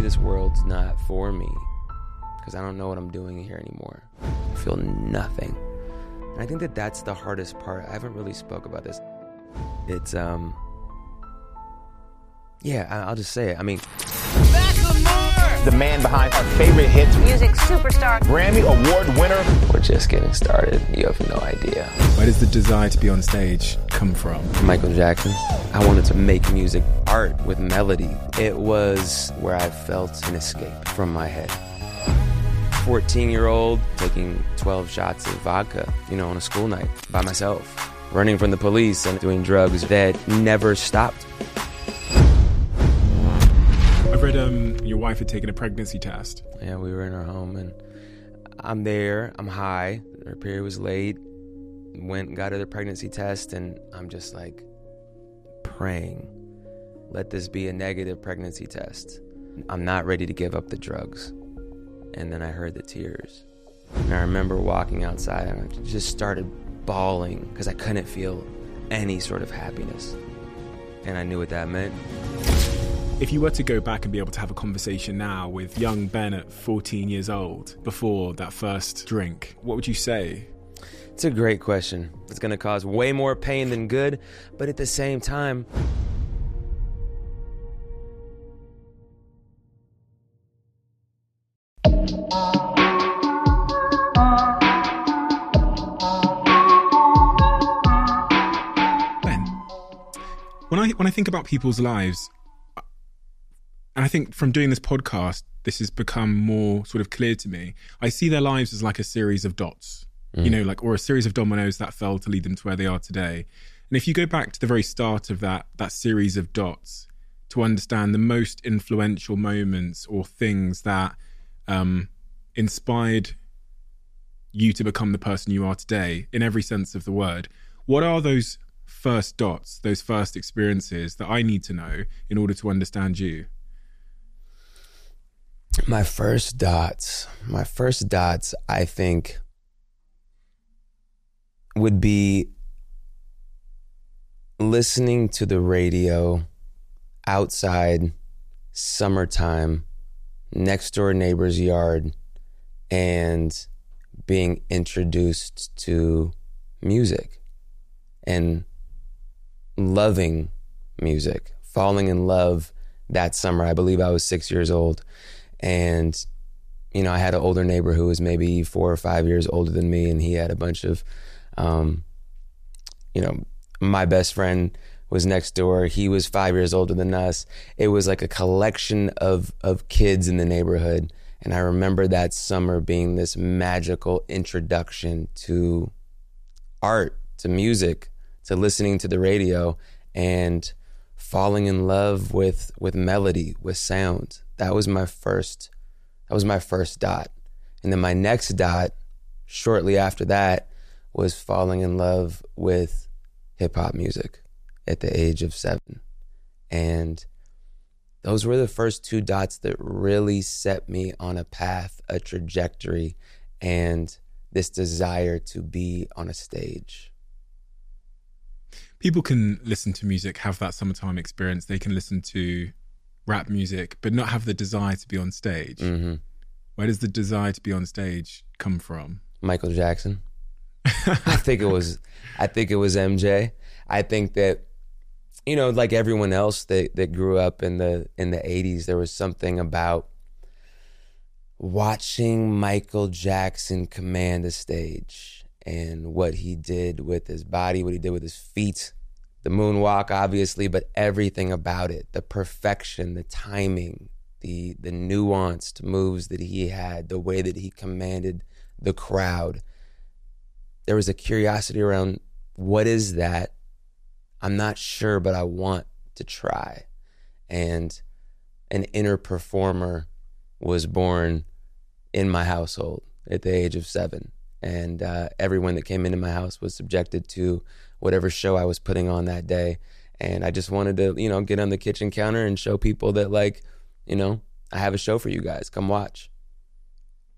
maybe this world's not for me because I don't know what I'm doing here anymore. I feel nothing. And I think that that's the hardest part. I haven't really spoke about this. It's um yeah, I'll just say it. I mean, The man behind our favorite hits, music superstar. Grammy Award winner. we're just getting started. You have no idea. Where does the desire to be on stage come from? Michael Jackson. I wanted to make music, art with melody. It was where I felt an escape from my head. 14 year old taking 12 shots of vodka, you know, on a school night by myself, running from the police and doing drugs that never stopped. I've read um, your wife had taken a pregnancy test. Yeah, we were in our home and I'm there, I'm high, her period was late, went got her the pregnancy test, and I'm just like praying, let this be a negative pregnancy test. I'm not ready to give up the drugs. And then I heard the tears. And I remember walking outside and I just started bawling because I couldn't feel any sort of happiness. And I knew what that meant. If you were to go back and be able to have a conversation now with young Ben at 14 years old before that first drink, what would you say? It's a great question. It's going to cause way more pain than good, but at the same time, Ben, when I when I think about people's lives, and I think from doing this podcast, this has become more sort of clear to me. I see their lives as like a series of dots, you know, like or a series of dominoes that fell to lead them to where they are today. And if you go back to the very start of that that series of dots to understand the most influential moments or things that um, inspired you to become the person you are today in every sense of the word. What are those first dots, those first experiences that I need to know in order to understand you? My first dots, my first dots, I think, would be listening to the radio outside, summertime, next door neighbor's yard, and being introduced to music and loving music, falling in love that summer. I believe I was six years old. And, you know, I had an older neighbor who was maybe four or five years older than me, and he had a bunch of, um, you know, my best friend was next door. He was five years older than us. It was like a collection of of kids in the neighborhood. And I remember that summer being this magical introduction to art, to music, to listening to the radio, and falling in love with with melody, with sound. That was my first that was my first dot. And then my next dot shortly after that was falling in love with hip hop music at the age of 7. And those were the first two dots that really set me on a path, a trajectory, and this desire to be on a stage. People can listen to music, have that summertime experience. They can listen to rap music, but not have the desire to be on stage. hmm Where does the desire to be on stage come from? Michael Jackson. I think it was I think it was MJ. I think that you know, like everyone else that that grew up in the in the 80s, there was something about watching Michael Jackson command the stage and what he did with his body, what he did with his feet, the moonwalk obviously, but everything about it, the perfection, the timing, the the nuanced moves that he had, the way that he commanded the crowd. There was a curiosity around what is that? I'm not sure, but I want to try. And an inner performer was born in my household at the age of seven. And uh, everyone that came into my house was subjected to whatever show I was putting on that day. And I just wanted to, you know, get on the kitchen counter and show people that, like, you know, I have a show for you guys. Come watch.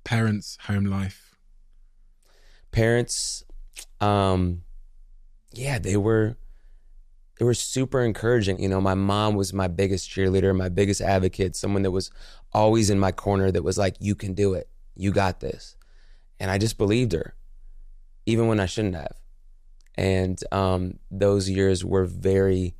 Parents, home life. Parents, um, yeah, they were they were super encouraging. You know, my mom was my biggest cheerleader, my biggest advocate, someone that was always in my corner that was like, you can do it. You got this. And I just believed her, even when I shouldn't have. And um, those years were very,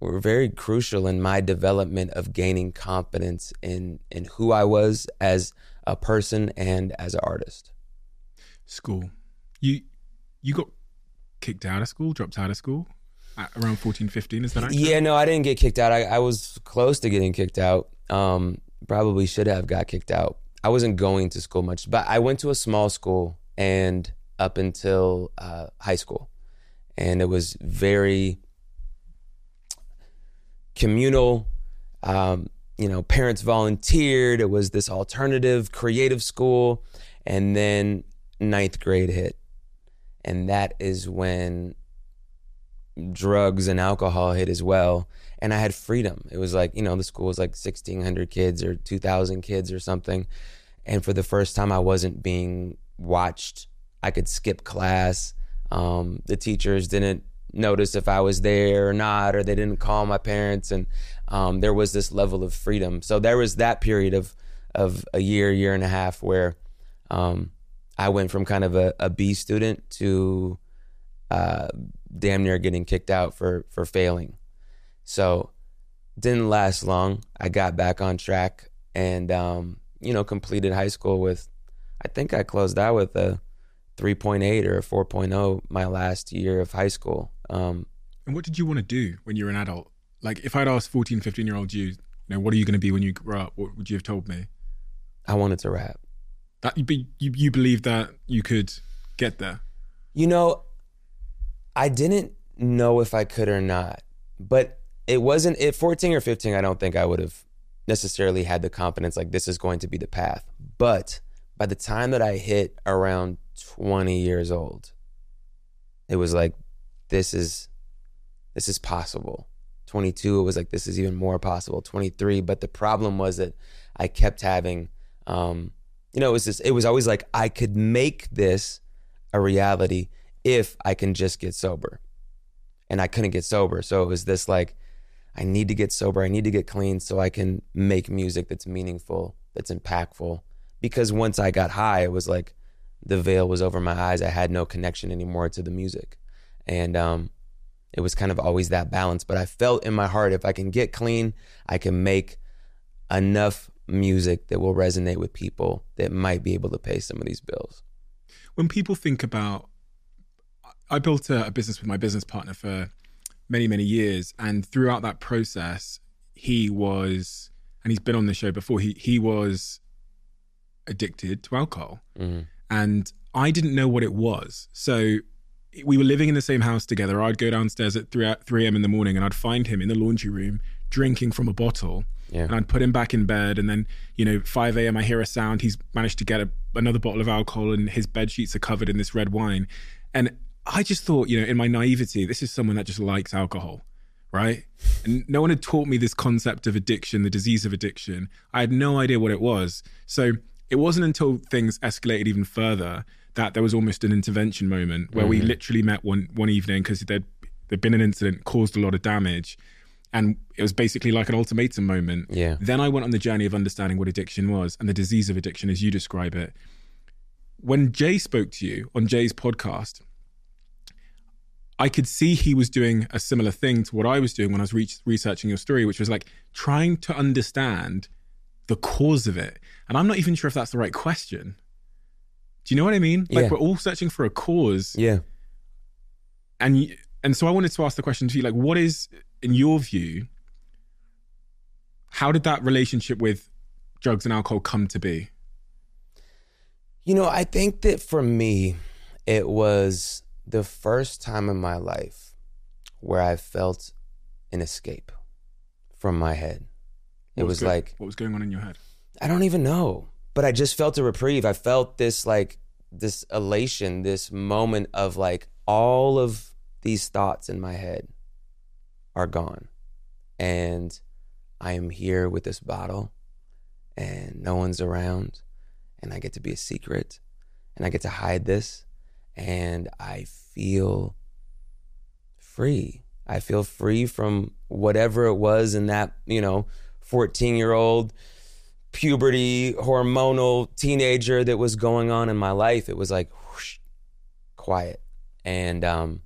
were very crucial in my development of gaining confidence in in who I was as a person and as an artist. School. You you got kicked out of school, dropped out of school around 14, 15, is that right? Yeah, no, I didn't get kicked out. I, I was close to getting kicked out. Um, probably should have got kicked out. I wasn't going to school much, but I went to a small school and up until uh, high school. And it was very communal. Um, you know, parents volunteered. It was this alternative creative school. And then ninth grade hit. And that is when drugs and alcohol hit as well. And I had freedom. It was like, you know, the school was like 1,600 kids or 2,000 kids or something. And for the first time, I wasn't being watched. I could skip class. Um, the teachers didn't notice if I was there or not, or they didn't call my parents. And um, there was this level of freedom. So there was that period of, of a year, year and a half where um, I went from kind of a, a B student to uh, damn near getting kicked out for for failing. So didn't last long. I got back on track and um, you know completed high school with I think I closed out with a 3.8 or a 4.0 my last year of high school. Um, and what did you want to do when you were an adult? Like if I'd asked 14, 15 year old you, you know, what are you going to be when you grow up? What would you have told me? I wanted to rap. That you you you believe that you could get there. You know, I didn't know if I could or not, but it wasn't at 14 or 15. I don't think I would have necessarily had the confidence like this is going to be the path. But by the time that I hit around 20 years old, it was like this is this is possible. 22 it was like this is even more possible. 23, but the problem was that I kept having um you know, it was just, it was always like I could make this a reality if I can just get sober. And I couldn't get sober. So it was this like, I need to get sober. I need to get clean so I can make music that's meaningful, that's impactful. Because once I got high, it was like the veil was over my eyes. I had no connection anymore to the music. And um, it was kind of always that balance. But I felt in my heart if I can get clean, I can make enough music that will resonate with people that might be able to pay some of these bills. When people think about, I built a, a business with my business partner for many, many years. And throughout that process, he was, and he's been on the show before, he, he was addicted to alcohol. Mm-hmm. And I didn't know what it was. So we were living in the same house together. I'd go downstairs at 3, 3 a.m. in the morning and I'd find him in the laundry room drinking from a bottle. Yeah. And I'd put him back in bed. And then, you know, 5 a.m., I hear a sound. He's managed to get a, another bottle of alcohol and his bed sheets are covered in this red wine. And I just thought, you know, in my naivety, this is someone that just likes alcohol, right? And no one had taught me this concept of addiction, the disease of addiction. I had no idea what it was. So it wasn't until things escalated even further that there was almost an intervention moment where mm-hmm. we literally met one one evening because there'd, there'd been an incident, caused a lot of damage and it was basically like an ultimatum moment. Yeah. Then I went on the journey of understanding what addiction was and the disease of addiction as you describe it. When Jay spoke to you on Jay's podcast, I could see he was doing a similar thing to what I was doing when I was re- researching your story, which was like trying to understand the cause of it. And I'm not even sure if that's the right question. Do you know what I mean? Like yeah. we're all searching for a cause. Yeah. And and so I wanted to ask the question to you, like, what is in your view, how did that relationship with drugs and alcohol come to be? You know, I think that for me, it was the first time in my life where I felt an escape from my head. What it was, was like what was going on in your head? I don't even know, but I just felt a reprieve. I felt this like this elation, this moment of like all of these thoughts in my head are gone. And I am here with this bottle and no one's around and I get to be a secret and I get to hide this and I feel free. I feel free from whatever it was in that, you know, 14 year old puberty, hormonal teenager that was going on in my life. It was like whoosh, quiet. And um,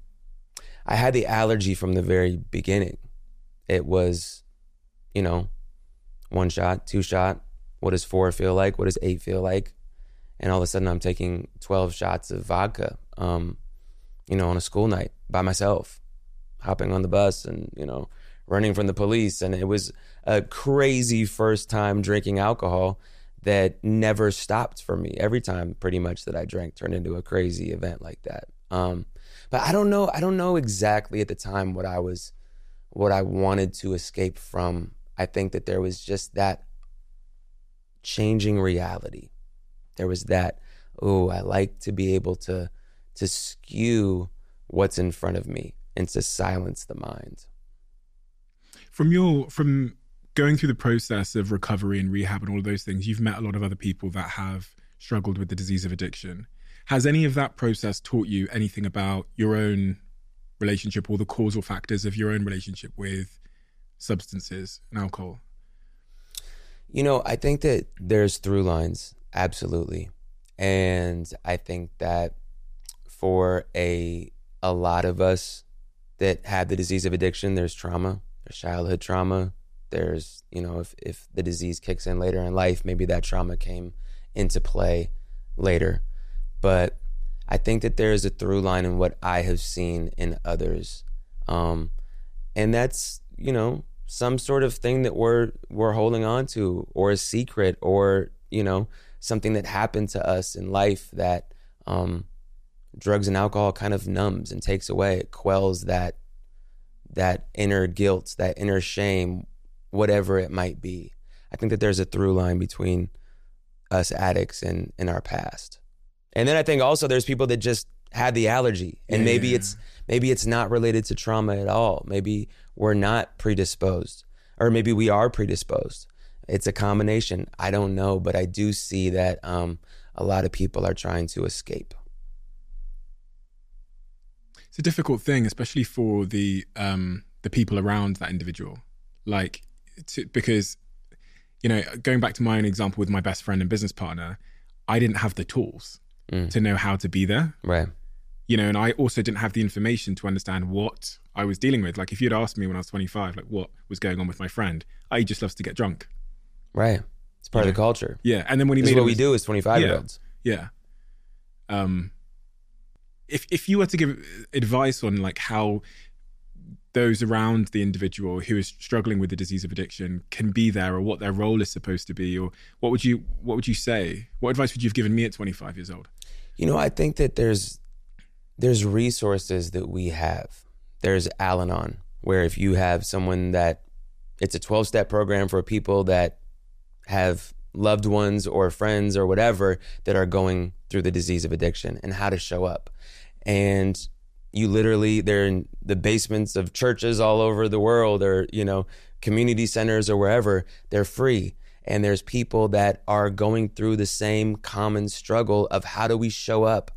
I had the allergy from the very beginning. It was, you know, one shot, two shot. What does four feel like? What does eight feel like? And all of a sudden, I'm taking 12 shots of vodka, um, you know, on a school night by myself, hopping on the bus and, you know, running from the police. And it was a crazy first time drinking alcohol that never stopped for me. Every time, pretty much, that I drank turned into a crazy event like that. Um, but I don't know. I don't know exactly at the time what I was, what I wanted to escape from. I think that there was just that changing reality. There was that. Oh, I like to be able to to skew what's in front of me and to silence the mind. From your from going through the process of recovery and rehab and all of those things, you've met a lot of other people that have struggled with the disease of addiction. Has any of that process taught you anything about your own relationship or the causal factors of your own relationship with substances and alcohol? You know, I think that there's through lines, absolutely. And I think that for a a lot of us that have the disease of addiction, there's trauma there's childhood trauma. There's, you know, if, if the disease kicks in later in life, maybe that trauma came into play later. But I think that there is a through line in what I have seen in others. Um, and that's, you know, some sort of thing that we're we're holding on to or a secret or, you know, something that happened to us in life that um, drugs and alcohol kind of numbs and takes away. It quells that that inner guilt, that inner shame, whatever it might be. I think that there's a through line between us addicts and, in our past. And then I think also there's people that just had the allergy and yeah. maybe it's maybe it's not related to trauma at all. Maybe we're not predisposed or maybe we are predisposed. It's a combination. I don't know, but I do see that um, a lot of people are trying to escape it's a difficult thing, especially for the um, the people around that individual. Like, to, because you know, going back to my own example with my best friend and business partner, I didn't have the tools mm. to know how to be there. Right. You know, and I also didn't have the information to understand what I was dealing with. Like, if you'd asked me when I was 25, like what was going on with my friend, I just loves to get drunk. Right. It's part you of the culture. Yeah. And then when he this made what we do as 25 year olds. Yeah. Um, if if you were to give advice on like how those around the individual who is struggling with the disease of addiction can be there or what their role is supposed to be or what would you what would you say? What advice would you have given me at 25 years old? You know i think that there's there's resources that we have. There's al-anon where if you have someone that it's a 12 step program for people that have loved ones or friends or whatever that are going through the disease of addiction and how to show up. And you literally, they're in the basements of churches all over the world or, you know, community centers or wherever. They're free. And there's people that are going through the same common struggle of how do we show up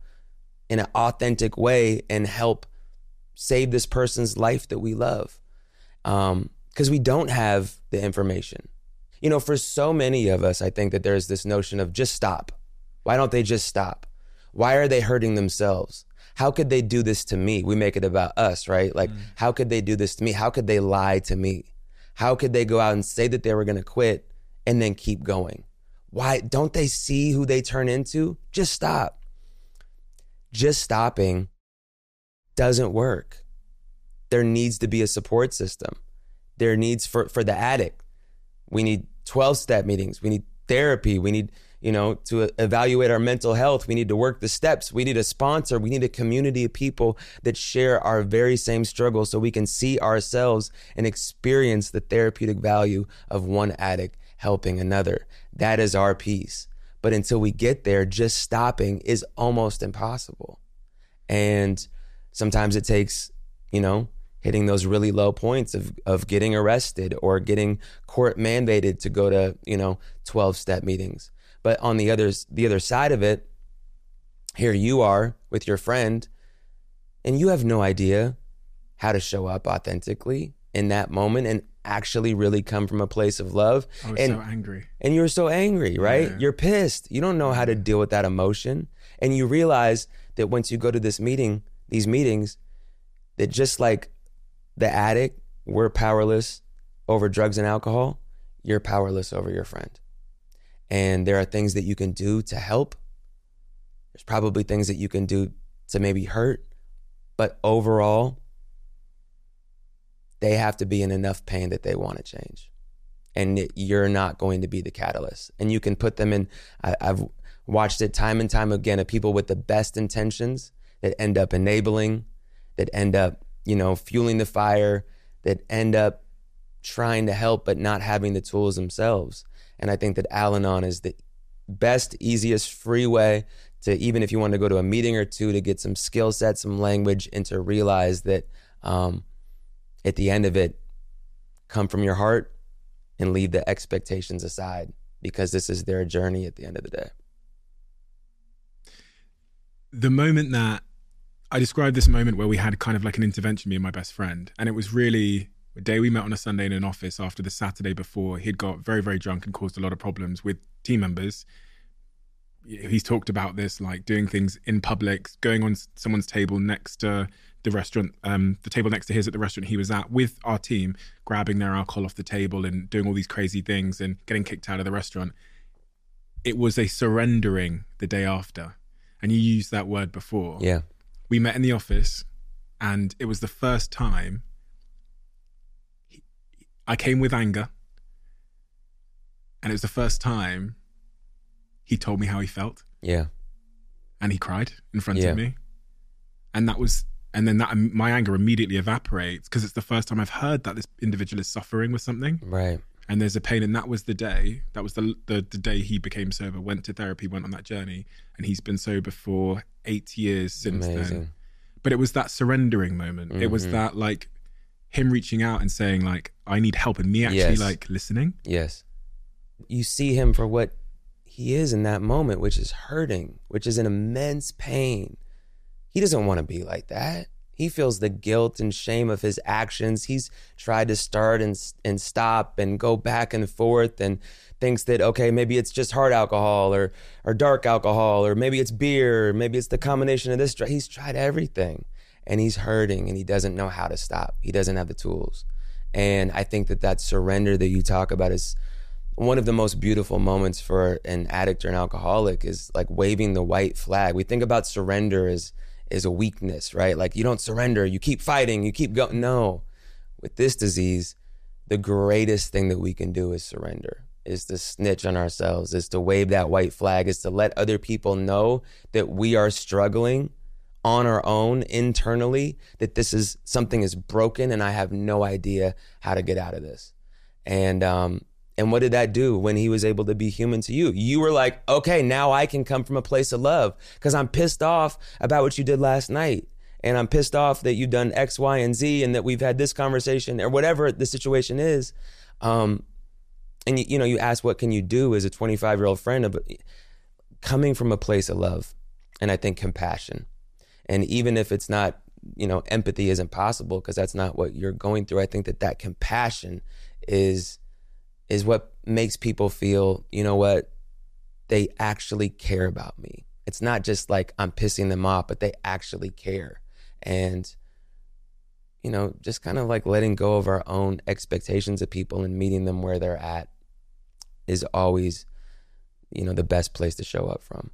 in an authentic way and help save this person's life that we love. Because um, we don't have the information you know, for so many of us, I think that there's this notion of just stop. Why don't they just stop? Why are they hurting themselves? How could they do this to me? We make it about us, right? Like, mm. how could they do this to me? How could they lie to me? How could they go out and say that they were going to quit and then keep going? Why don't they see who they turn into? Just stop. Just stopping doesn't work. There needs to be a support system. There needs for, for the addict, we need 12 step meetings. We need therapy. We need, you know, to evaluate our mental health. We need to work the steps. We need a sponsor. We need a community of people that share our very same struggle so we can see ourselves and experience the therapeutic value of one addict helping another. That is our piece. But until we get there, just stopping is almost impossible. And sometimes it takes, you know, hitting those really low points of of getting arrested or getting court mandated to go to you know 12 step meetings but on the others the other side of it here you are with your friend and you have no idea how to show up authentically in that moment and actually really come from a place of love. I was and, so angry. And you're so angry, right? Yeah. You're pissed. You don't know how to deal with that emotion. And you realize that once you go to this meeting, these meetings, that just like the addict, we're powerless over drugs and alcohol, you're powerless over your friend. And there are things that you can do to help. There's probably things that you can do to maybe hurt. But overall, they have to be in enough pain that they want to change. And you're not going to be the catalyst. And you can put them in, I, I've watched it time and time again of people with the best intentions that end up enabling, that end up, you know, fueling the fire, that end up trying to help but not having the tools themselves. And I think that Al Anon is the best, easiest, free way to even if you want to go to a meeting or two to get some skill set, some language, and to realize that um, at the end of it, come from your heart and leave the expectations aside because this is their journey at the end of the day. The moment that I described this moment where we had kind of like an intervention, me and my best friend, and it was really a day we met on a Sunday in an office after the Saturday before. He'd got very, very drunk and caused a lot of problems with team members. He's talked about this, like doing things in public, going on someone's table next to the restaurant, um, the table next to his at the restaurant he was at with our team, grabbing their alcohol off the table and doing all these crazy things and getting kicked out of the restaurant. It was a surrendering the day after. And you used that word before. Yeah. We met in the office and it was the first time I came with anger. And it was the first time he told me how he felt Yeah. and he cried in front Yeah. of me. And that was, and then that my anger immediately evaporates because it's the first time I've heard that this individual is suffering with something Right. and there's a pain. And that was the day, that was the, the, the day he became sober, went to therapy, went on that journey. And he's been sober for eight years since then. Amazing. But it was that surrendering moment. It was Mhm. that like him reaching out and saying like, I need help and me actually Yes. like listening. Yes. You see him for what he is in that moment, which is hurting, which is an immense pain. He doesn't want to be like that. He feels the guilt and shame of his actions. He's tried to start and and stop and go back and forth and thinks that okay, maybe it's just hard alcohol or or dark alcohol or maybe it's beer, or maybe it's the combination of this. He's tried everything and he's hurting and he doesn't know how to stop. He doesn't have the tools. And I think that that surrender that you talk about is one of the most beautiful moments for an addict or an alcoholic is like waving the white flag. We think about surrender as is a weakness, right? Like you don't surrender, you keep fighting, you keep going. No, with this disease, the greatest thing that we can do is surrender. Is to snitch on ourselves, is to wave that white flag, is to let other people know that we are struggling on our own internally, that this is something is broken and I have no idea how to get out of this. And um, and what did that do when he was able to be human to you? You were like, okay, now I can come from a place of love because I'm pissed off about what you did last night. And I'm pissed off that you've done X, Y, and Z and that we've had this conversation or whatever the situation is. Um, and you, you know, you ask, what can you do as a 25 year old friend? But coming from a place of love and I think compassion. And even if it's not, you know, empathy isn't possible because that's not what you're going through. I think that that compassion is is what makes people feel, you know what, they actually care about me. It's not just like I'm pissing them off, but they actually care. And, you know, just kind of like letting go of our own expectations of people and meeting them where they're at is always, you know, the best place to show up from.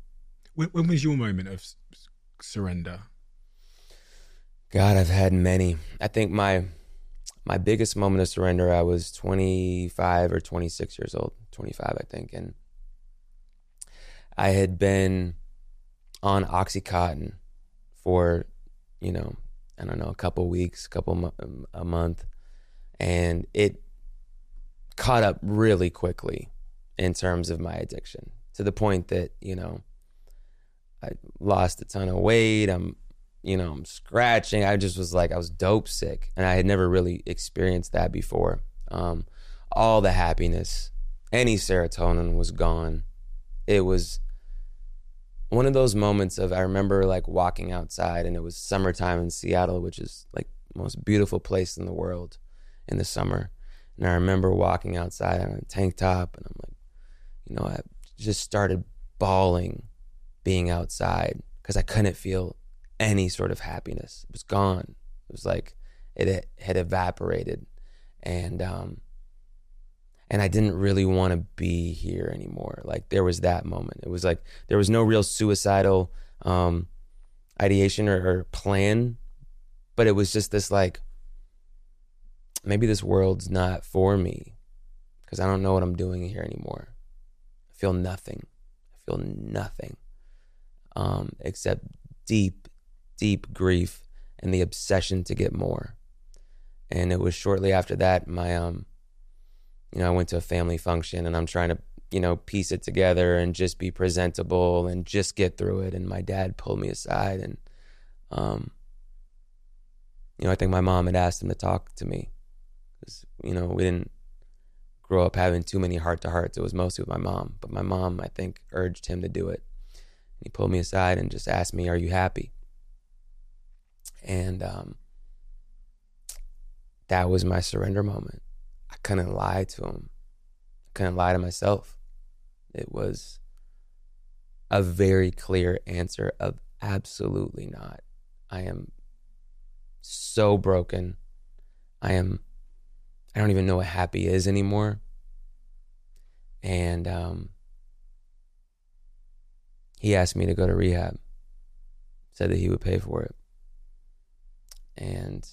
When, when was your moment of surrender? God, I've had many. I think my my biggest moment of surrender, I was 25 or 26 years old, 25, I think, and I had been on OxyContin for, you know, I don't know, a couple weeks, couple um, a month, and it caught up really quickly in terms of my addiction to the point that you know I lost a ton of weight. I'm you know, I'm scratching. I just was like, I was dope sick. And I had never really experienced that before. Um, all the happiness, any serotonin was gone. It was one of those moments of, I remember like walking outside and it was summertime in Seattle, which is like most beautiful place in the world in the summer. And I remember walking outside on a tank top, and I'm like, you know, I just started bawling being outside because I couldn't feel any sort of happiness. It was gone. It was like it had evaporated, and um, and I didn't really want to be here anymore. Like there was that moment. It was like there was no real suicidal um, ideation or, or plan, but it was just this like maybe this world's not for me because I don't know what I'm doing here anymore. I feel nothing. I feel nothing um, except deep, deep grief and the obsession to get more. And it was shortly after that, my um, you know, I went to a family function and I'm trying to, you know, piece it together and just be presentable and just get through it. And my dad pulled me aside and, um, you know, I think my mom had asked him to talk to me because, you know, we didn't grow up having too many heart to hearts. It was mostly with my mom, but my mom, I think, urged him to do it. He pulled me aside and just asked me, "Are you happy?" And um, that was my surrender moment. I couldn't lie to him. I couldn't lie to myself. It was a very clear answer of absolutely not. I am so broken. I am I don't even know what happy is anymore. And um, he asked me to go to rehab. Said that he would pay for it. And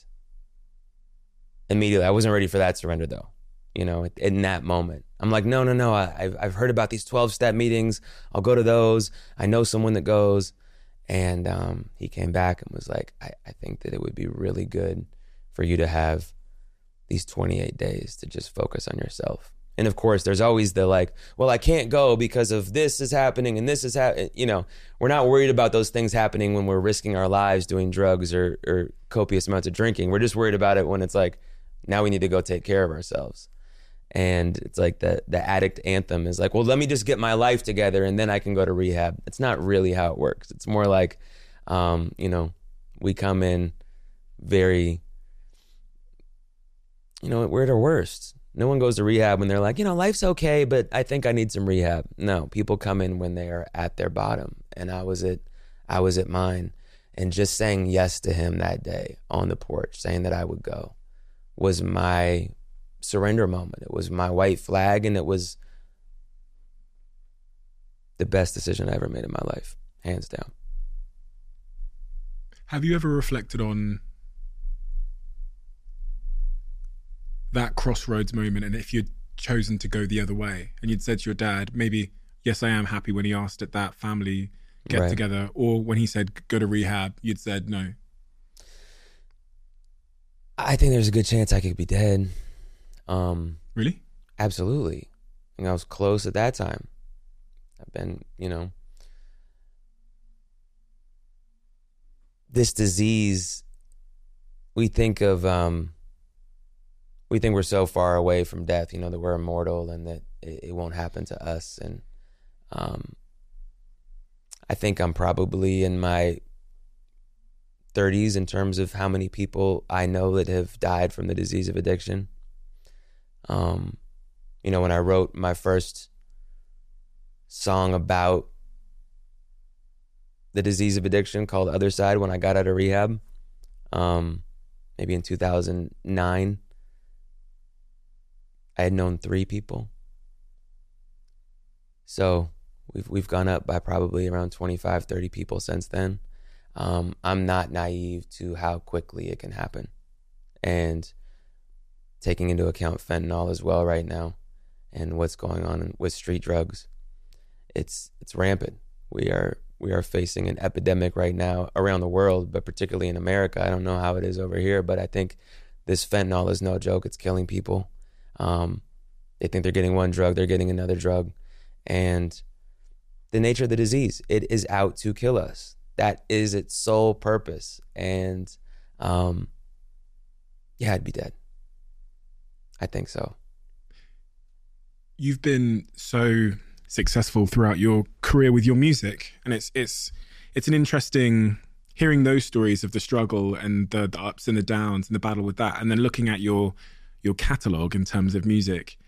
immediately, I wasn't ready for that surrender though. You know, in that moment, I'm like, no, no, no. I, I've heard about these 12 step meetings. I'll go to those. I know someone that goes. And um, he came back and was like, I, I think that it would be really good for you to have these 28 days to just focus on yourself. And of course, there's always the like, well, I can't go because of this is happening and this is happening. You know, we're not worried about those things happening when we're risking our lives doing drugs or, or copious amounts of drinking. We're just worried about it when it's like, now we need to go take care of ourselves. And it's like the the addict anthem is like, well, let me just get my life together and then I can go to rehab. It's not really how it works. It's more like, um, you know, we come in very, you know, we're at our worst. No one goes to rehab when they're like, you know, life's okay, but I think I need some rehab. No, people come in when they are at their bottom, and I was at, I was at mine, and just saying yes to him that day on the porch, saying that I would go, was my surrender moment. It was my white flag, and it was the best decision I ever made in my life, hands down. Have you ever reflected on that crossroads moment and if you'd chosen to go the other way and you'd said to your dad, maybe, yes, I am happy when he asked at that family get right. together, or when he said go to rehab, you'd said no? I think there's a good chance I could be dead. Um, really? Absolutely. I, I was close at that time. I've been, you know, this disease. We think of, um, we think we're so far away from death, you know, that we're immortal and that it, it won't happen to us. And um, I think I'm probably in my 30s in terms of how many people I know that have died from the disease of addiction. Um, you know, when I wrote my first song about the disease of addiction called Other Side when I got out of rehab, um, maybe in 2009, I had known three people. So we've we've gone up by probably around 25, 30 people since then. Um, I'm not naive to how quickly it can happen. And taking into account fentanyl as well right now and what's going on with street drugs, it's it's rampant. We are we are facing an epidemic right now around the world, but particularly in America. I don't know how it is over here, but I think this fentanyl is no joke. It's killing people. Um, they think they're getting one drug, they're getting another drug. And the nature of the disease, it is out to kill us. That is its sole purpose. And um, yeah, I'd be dead. I think so. You've been so successful throughout your career with your music, and it's it's it's an interesting hearing those stories of the struggle and the, the ups and the downs and the battle with that, and then looking at your your catalog in terms of music,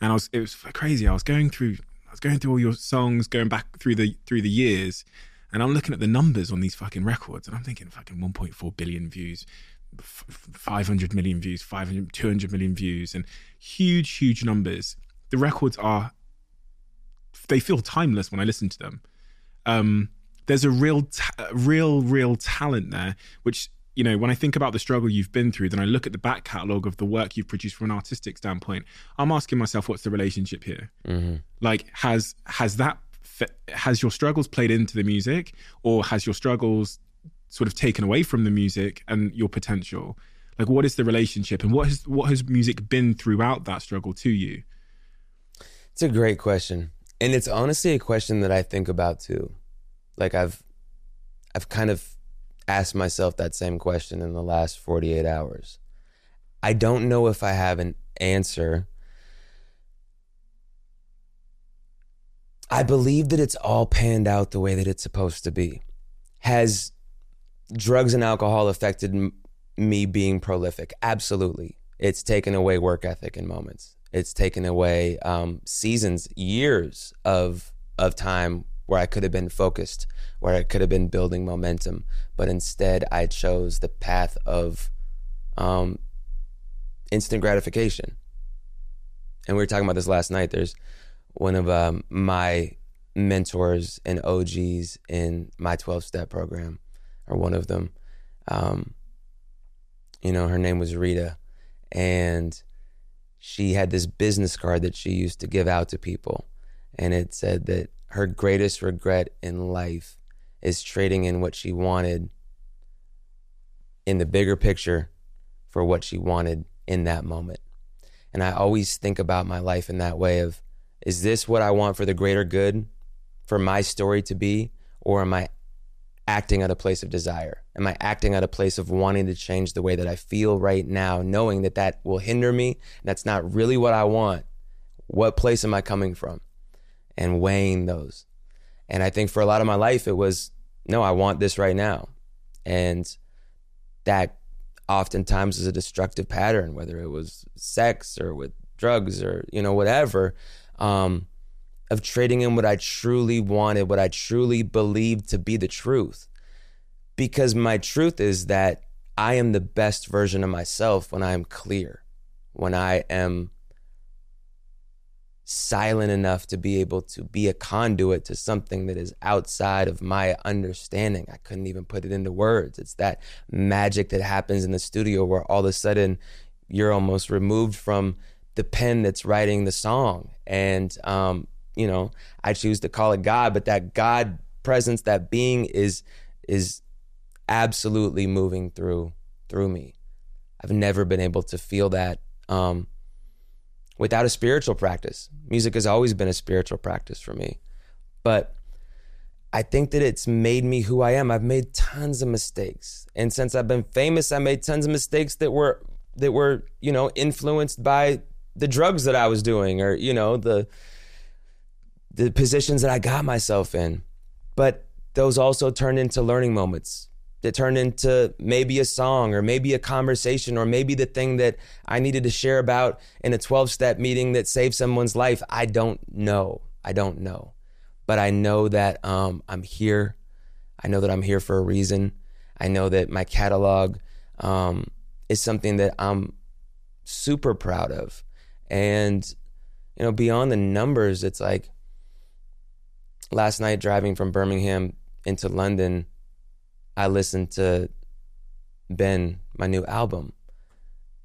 and I was it was crazy. I was going through I was going through all your songs, going back through the through the years, and I'm looking at the numbers on these fucking records, and I'm thinking fucking 1.4 billion views, 500 million views, 500, 200 million views, and huge, huge numbers. The records are, they feel timeless when I listen to them. Um, there's a real, ta- real, real talent there, which you know, when I think about the struggle you've been through, then I look at the back catalogue of the work you've produced from an artistic standpoint. I'm asking myself, what's the relationship here? Mm-hmm. Like, has has that has your struggles played into the music, or has your struggles sort of taken away from the music and your potential? Like, what is the relationship, and what has what has music been throughout that struggle to you? It's a great question, and it's honestly a question that I think about too. Like, I've I've kind of asked myself that same question in the last 48 hours. I don't know if I have an answer. I believe that it's all panned out the way that it's supposed to be. Has drugs and alcohol affected m- me being prolific? Absolutely. It's taken away work ethic in moments. It's taken away um, seasons, years of of time where I could have been focused, where I could have been building momentum, but instead I chose the path of um, instant gratification. And we were talking about this last night. There's one of um, my mentors and OGs in my 12 step program, or one of them. Um, you know, her name was Rita. And she had this business card that she used to give out to people. And it said that her greatest regret in life is trading in what she wanted in the bigger picture for what she wanted in that moment. And I always think about my life in that way of is this what I want for the greater good for my story to be or am I acting at a place of desire? Am I acting at a place of wanting to change the way that I feel right now knowing that that will hinder me? That's not really what I want. What place am I coming from? And weighing those. And I think for a lot of my life, it was, no, I want this right now. And that oftentimes is a destructive pattern, whether it was sex or with drugs or, you know, whatever, um, of trading in what I truly wanted, what I truly believed to be the truth. Because my truth is that I am the best version of myself when I am clear, when I am silent enough to be able to be a conduit to something that is outside of my understanding. I couldn't even put it into words. It's that magic that happens in the studio where all of a sudden you're almost removed from the pen that's writing the song. And, um, you know, I choose to call it God, but that God presence, that being is, is absolutely moving through, through me. I've never been able to feel that, um, without a spiritual practice. Music has always been a spiritual practice for me. But I think that it's made me who I am. I've made tons of mistakes. And since I've been famous, I made tons of mistakes that were that were, you know, influenced by the drugs that I was doing or, you know, the the positions that I got myself in. But those also turned into learning moments that turned into maybe a song or maybe a conversation or maybe the thing that I needed to share about in a 12 step meeting that saved someone's life. I don't know. I don't know. But I know that um, I'm here. I know that I'm here for a reason. I know that my catalog um, is something that I'm super proud of. And, you know, beyond the numbers, it's like last night driving from Birmingham into London I listened to Ben, my new album.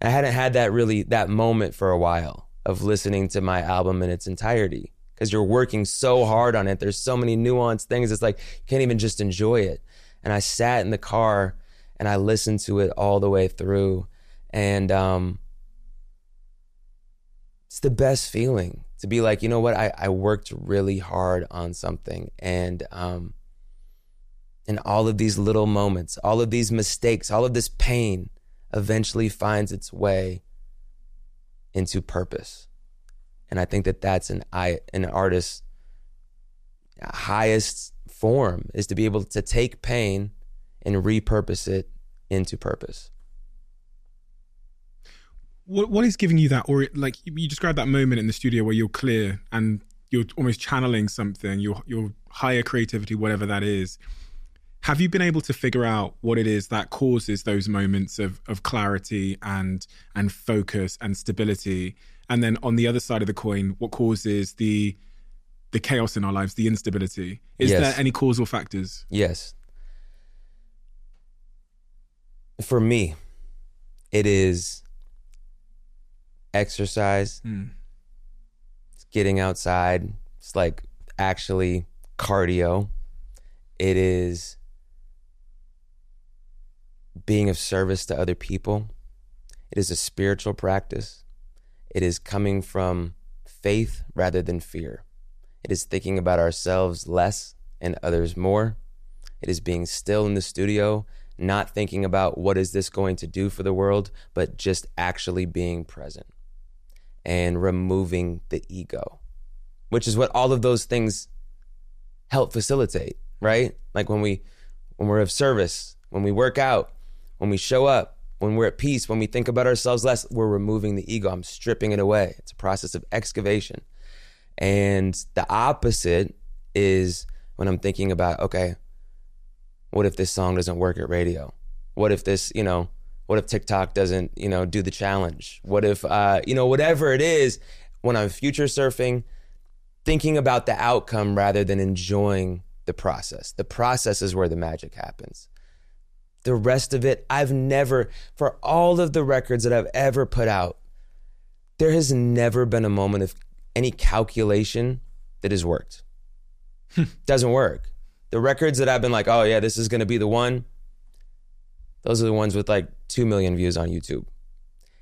I hadn't had that really that moment for a while of listening to my album in its entirety because you're working so hard on it. There's so many nuanced things. It's like you can't even just enjoy it. And I sat in the car and I listened to it all the way through, and um, it's the best feeling to be like, you know what, I, I worked really hard on something, and um, and all of these little moments, all of these mistakes, all of this pain eventually finds its way into purpose. And I think that that's an an artist's highest form is to be able to take pain and repurpose it into purpose. What what is giving you that, or like you described that moment in the studio where you're clear and you're almost channeling something, your your higher creativity, whatever that is. Have you been able to figure out what it is that causes those moments of of clarity and and focus and stability? And then on the other side of the coin, what causes the the chaos in our lives, the instability? Is Yes. there any causal factors? Yes. For me, it is exercise. Mm. It's getting outside. It's like actually cardio. It is being of service to other people. It is a spiritual practice. It is coming from faith rather than fear. It is thinking about ourselves less and others more. It is being still in the studio, not thinking about what is this going to do for the world, but just actually being present and removing the ego, which is what all of those things help facilitate, right? Like when we when we're of service, when we work out, when we show up, when we're at peace, when we think about ourselves less, we're removing the ego. I'm stripping it away. It's a process of excavation. And the opposite is when I'm thinking about, okay, what if this song doesn't work at radio? What if this, you know, what if TikTok doesn't, you know, do the challenge? What if, uh, you know, whatever it is, when I'm future surfing, thinking about the outcome rather than enjoying the process. The process is where the magic happens. The rest of it, I've never, for all of the records that I've ever put out, there has never been a moment of any calculation that has worked. Hmm. Doesn't work. The records that I've been like, oh yeah, this is gonna be the one, those are the ones with like 2 million views on YouTube.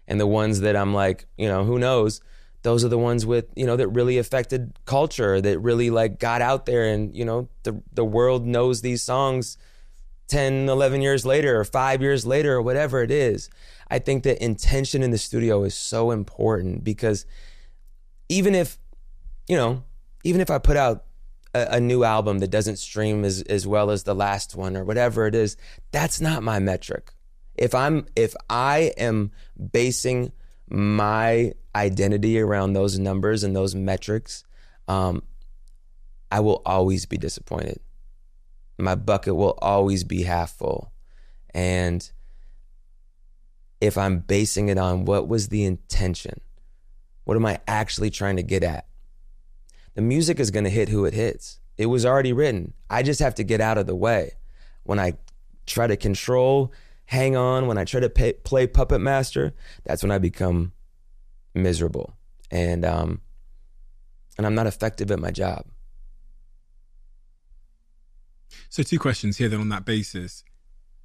And the ones that I'm like, you know, who knows? Those are the ones with, you know, that really affected culture, that really like got out there and, you know, the the world knows these songs 10, 11 years later or 5 years later or whatever it is. I think that intention in the studio is so important because even if, you know, even if I put out a, a new album that doesn't stream as, as well as the last one or whatever it is, that's not my metric. If I'm if I am basing my identity around those numbers and those metrics, um, I will always be disappointed. My bucket will always be half full. And if I'm basing it on what was the intention, what am I actually trying to get at? The music is going to hit who it hits. It was already written. I just have to get out of the way. When I try to control, hang on, when I try to pay, play puppet master, that's when I become miserable. And um and I'm not effective at my job. So two questions here then on that basis.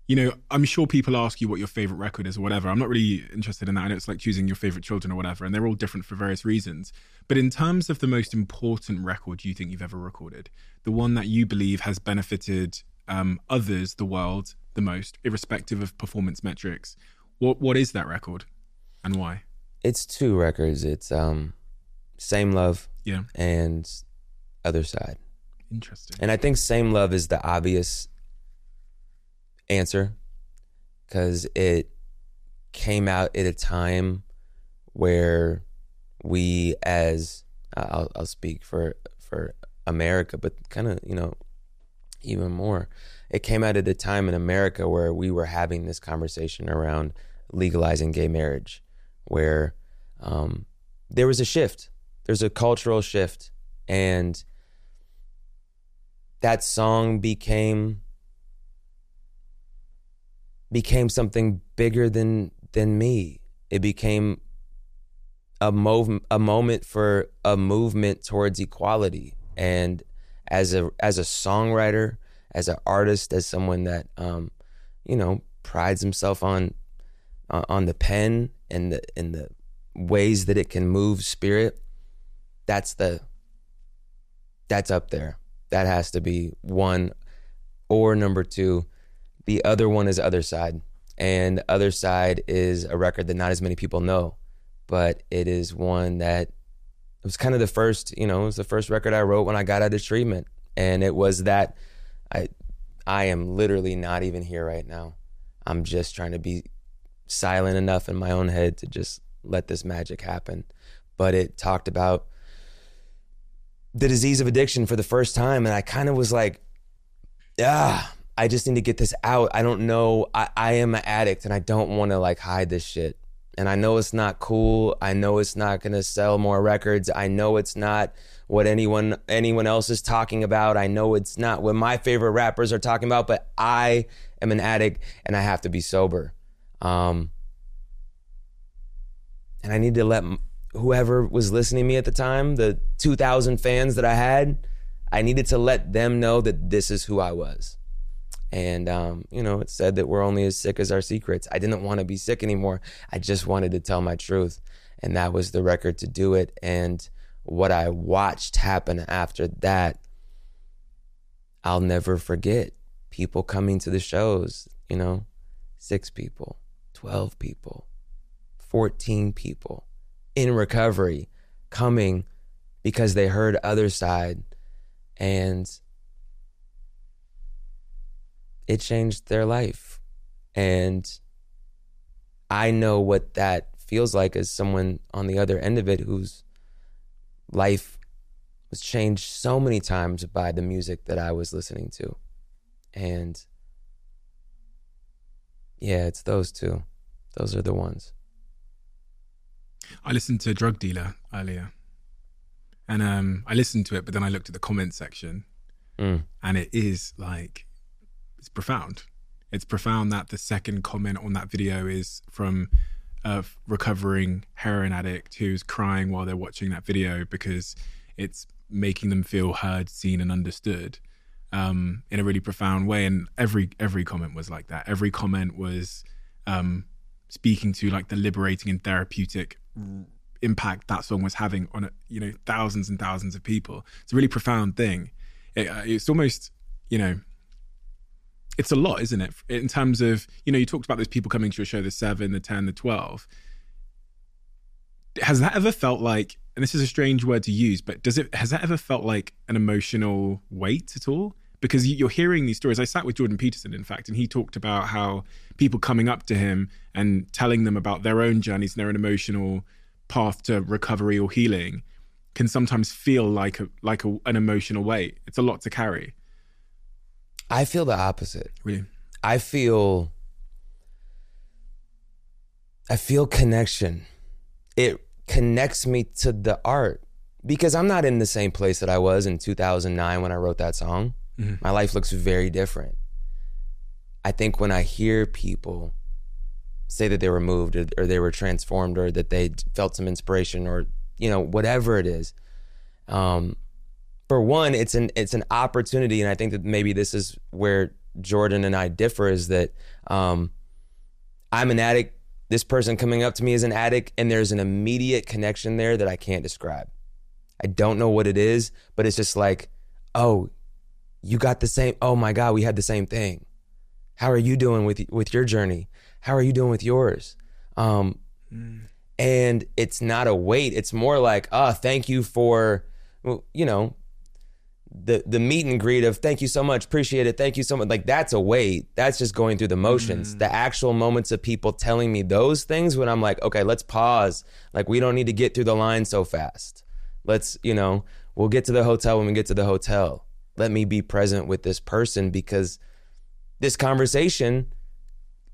You know, I'm sure people ask you what your favorite record is or whatever. I'm not really interested in that. I know it's like choosing your favorite children or whatever, and they're all different for various reasons. But in terms of the most important record you think you've ever recorded, the one that you believe has benefited um, others, the world, the most, irrespective of performance metrics, what what is that record, and why? It's two records. It's um Same Love Yeah, and Other Side. Interesting. And I think Same Love is the obvious answer because it came out at a time where we, as I'll, I'll speak for for America, but kind of you know even more, it came out at a time in America where we were having this conversation around legalizing gay marriage, where um, there was a shift. There's a cultural shift, and that song became became something bigger than than me. It became a mov- a moment for a movement towards equality. And as a as a songwriter, as an artist, as someone that um, you know prides himself on uh, on the pen and the and the ways that it can move spirit, that's the that's up there. That has to be one or number two. The other one is Other Side. And Other Side is a record that not as many people know, but it is one that it was kind of the first, you know, it was the first record I wrote when I got out of treatment. And it was that I I am literally not even here right now. I'm just trying to be silent enough in my own head to just let this magic happen. But it talked about the disease of addiction for the first time. And I kind of was like, ah, I just need to get this out. I don't know. I, I am an addict and I don't want to like hide this shit. And I know it's not cool. I know it's not to sell more records. I know it's not what anyone anyone else is talking about. I know it's not what my favorite rappers are talking about, but I am an addict and I have to be sober. Um, and I need to let whoever was listening to me at the time, the 2,000 fans that I had, I needed to let them know that this is who I was. And, um, you know, it said that we're only as sick as our secrets. I didn't want to be sick anymore. I just wanted to tell my truth. And that was the record to do it. And what I watched happen after that, I'll never forget. People coming to the shows, you know, six people, 12 people, 14 people in recovery coming because they heard other side and it changed their life. And I know what that feels like as someone on the other end of it whose life was changed so many times by the music that I was listening to. And yeah, it's those two. Those are the ones. I listened to Drug Dealer earlier, and um, I listened to it, but then I looked at the comment section, mm. and it is like it's profound. It's profound that the second comment on that video is from a recovering heroin addict who's crying while they're watching that video because it's making them feel heard, seen, and understood um, in a really profound way. And every every comment was like that. Every comment was um, speaking to like the liberating and therapeutic impact that song was having on you know thousands and thousands of people. It's a really profound thing. It, uh, it's almost you know it's a lot, isn't it? In terms of you know you talked about those people coming to your show, the seven, the ten, the twelve. Has that ever felt like? And this is a strange word to use, but does it? Has that ever felt like an emotional weight at all? Because you're hearing these stories. I sat with Jordan Peterson, in fact, and he talked about how people coming up to him and telling them about their own journeys and their own emotional path to recovery or healing can sometimes feel like a like a, an emotional weight. It's a lot to carry. I feel the opposite. Really, I feel I feel connection. It connects me to the art because I'm not in the same place that I was in 2009 when I wrote that song. Mm-hmm. My life looks very different. I think when I hear people say that they were moved or, or, they were transformed or that they felt some inspiration or you know whatever it is um, for one it's an it's an opportunity and i think that maybe this is where jordan and i differ is that um, i'm an addict this person coming up to me is an addict and there's an immediate connection there that i can't describe i don't know what it is but it's just like oh you got the same oh my god we had the same thing. How are you doing with with your journey? How are you doing with yours? Um, mm. and it's not a weight. It's more like oh thank you for you know the the meet and greet of thank you so much appreciate it thank you so much. Like that's a weight. That's just going through the motions. Mm. the actual moments of people telling me those things when i'm like okay let's pause. Like we don't need to get through the line so fast. Let's you know we'll get to the hotel when we get to the hotel let me be present with this person because this conversation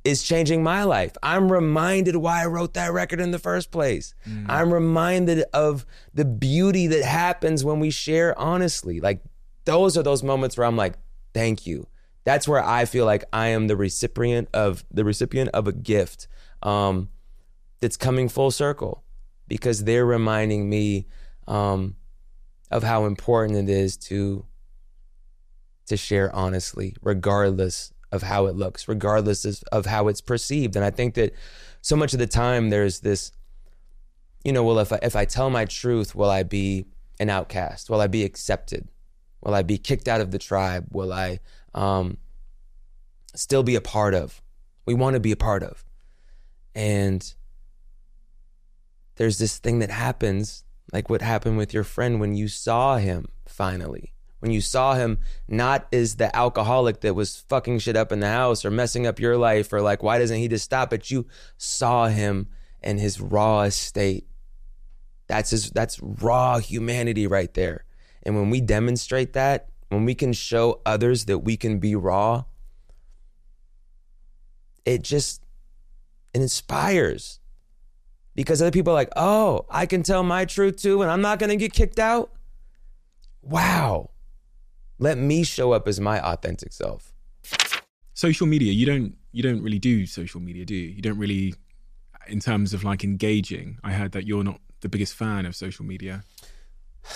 is changing my life. I'm reminded why I wrote that record in the first place. Mm. I'm reminded of the beauty that happens when we share honestly. Like those are those moments where I'm like, thank you. That's where I feel like I am the recipient of the recipient of a gift um, that's coming full circle because they're reminding me um, of how important it is to to share honestly, regardless of how it looks, regardless of, how it's perceived. And I think that so much of the time there's this, you know, well, if I, if I tell my truth, will I be an outcast? Will I be accepted? Will I be kicked out of the tribe? Will I um, still be a part of? We want to be a part of. And there's this thing that happens, like what happened with your friend when you saw him finally when you saw him not as the alcoholic that was fucking shit up in the house or messing up your life or like why doesn't he just stop it? You saw him in his raw state. That's his that's raw humanity right there. And when we demonstrate that when we can show others that we can be raw it just it inspires. Because other people are like oh i can tell my truth too and i'm not to get kicked out? Wow let me show up as my authentic self. Social media, you don't you don't really do social media, do you? You don't really in terms of like engaging. I heard that you're not the biggest fan of social media.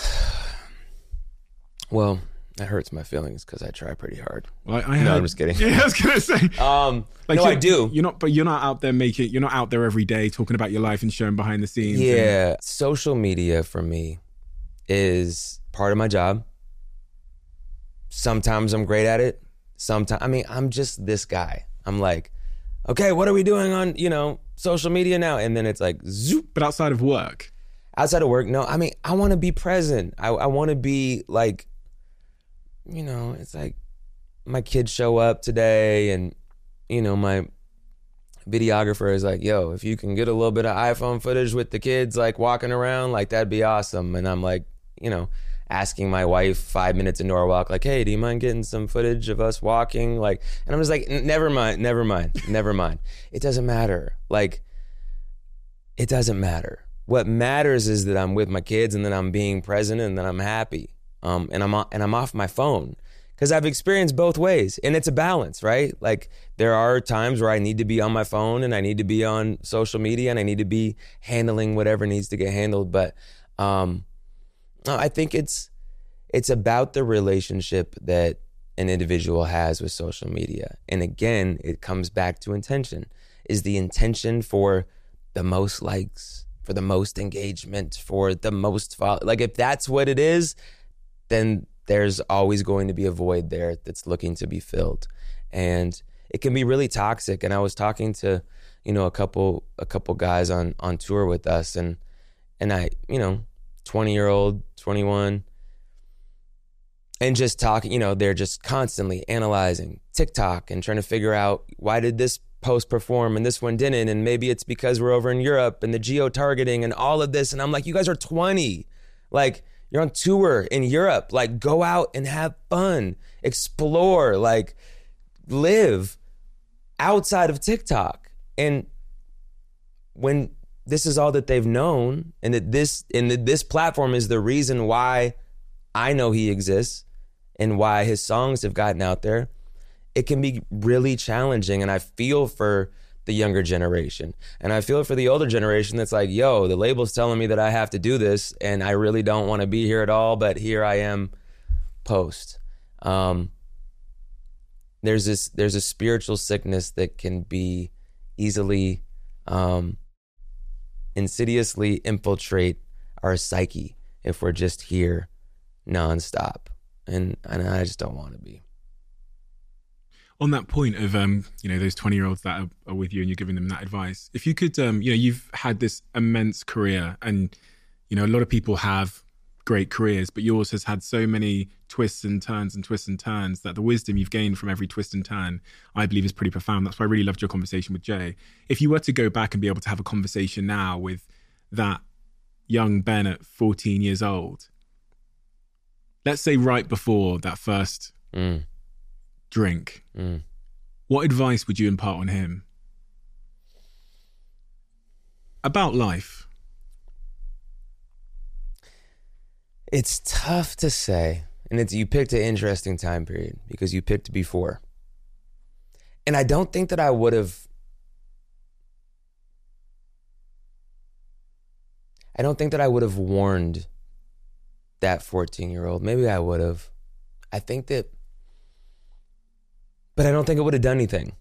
well, that hurts my feelings because I try pretty hard. Well, I, I heard, no, I'm just kidding. Yeah, I was gonna say. Um, like no, I do. You're not, but you're not out there making. You're not out there every day talking about your life and showing behind the scenes. Yeah, and, social media for me is part of my job. Sometimes I'm great at it. Sometimes, I mean, I'm just this guy. I'm like, okay, what are we doing on, you know, social media now? And then it's like, zoop. But outside of work? Outside of work, no. I mean, I want to be present. I, I want to be like, you know, it's like my kids show up today and, you know, my videographer is like, yo, if you can get a little bit of iPhone footage with the kids like walking around, like that'd be awesome. And I'm like, you know, asking my wife five minutes into our walk, like, hey, do you mind getting some footage of us walking? Like, and I'm just like, never mind, never mind, never mind. It doesn't matter. Like, it doesn't matter. What matters is that I'm with my kids and that I'm being present and that I'm happy. Um, and I'm and I'm off my phone because I've experienced both ways, and it's a balance, right? Like there are times where I need to be on my phone and I need to be on social media and I need to be handling whatever needs to get handled, but um, I think it's it's about the relationship that an individual has with social media. And again, it comes back to intention. Is the intention for the most likes, for the most engagement, for the most follow like if that's what it is, then there's always going to be a void there that's looking to be filled. And it can be really toxic. And I was talking to, you know, a couple a couple guys on on tour with us and and I, you know, 20 year old, 21, and just talking, you know, they're just constantly analyzing TikTok and trying to figure out why did this post perform and this one didn't. And maybe it's because we're over in Europe and the geo targeting and all of this. And I'm like, you guys are 20. Like, you're on tour in Europe. Like, go out and have fun, explore, like, live outside of TikTok. And when this is all that they've known and that this and that this platform is the reason why I know he exists and why his songs have gotten out there. It can be really challenging and I feel for the younger generation. And I feel for the older generation that's like yo the label's telling me that I have to do this and I really don't want to be here at all but here I am post. Um, there's this there's a spiritual sickness that can be easily um, insidiously infiltrate our psyche if we're just here nonstop. And, and I just don't want to be. On that point of um, you know those twenty year olds that are, are, with you and you're giving them that advice, if you could, um, you know, you've had this immense career, and you know a lot of people have great careers, but yours has had so many twists and turns and twists and turns that the wisdom you've gained from every twist and turn, I believe, is pretty profound. That's why I really loved your conversation with Jay. If you were to go back and be able to have a conversation now with that young Ben at 14 years old, let's say right before that first mm. drink, mm. what advice would you impart on him about life? It's tough to say. And it's you picked an interesting time period because you picked before. And I don't think that I would have I don't think that I would have warned that 14 year old. Maybe I would have. I think that, but I don't think it would have done anything.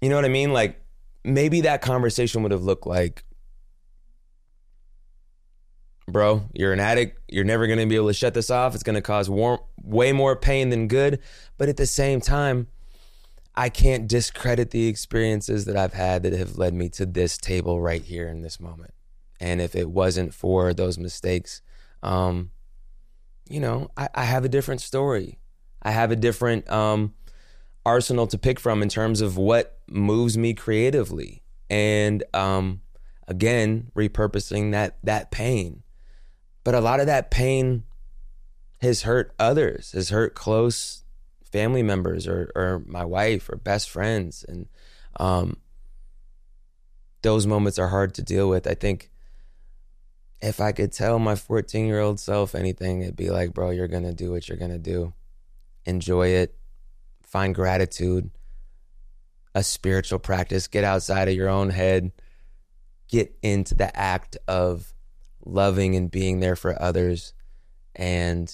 You know what I mean? Like maybe that conversation would have looked like, bro, you're an addict. You're never going to be able to shut this off. It's going to cause war- way more pain than good. But at the same time, I can't discredit the experiences that I've had that have led me to this table right here in this moment. And if it wasn't for those mistakes, um, you know, I, I have a different story. I have a different um, arsenal to pick from in terms of what moves me creatively. And um, again, repurposing that that pain. But a lot of that pain has hurt others, has hurt close family members or or my wife or best friends. And um, those moments are hard to deal with. I think if I could tell my 14 year old self anything, it'd be like, bro, you're going to do what you're going to do. Enjoy it. Find gratitude, a spiritual practice. Get outside of your own head. Get into the act of loving and being there for others. And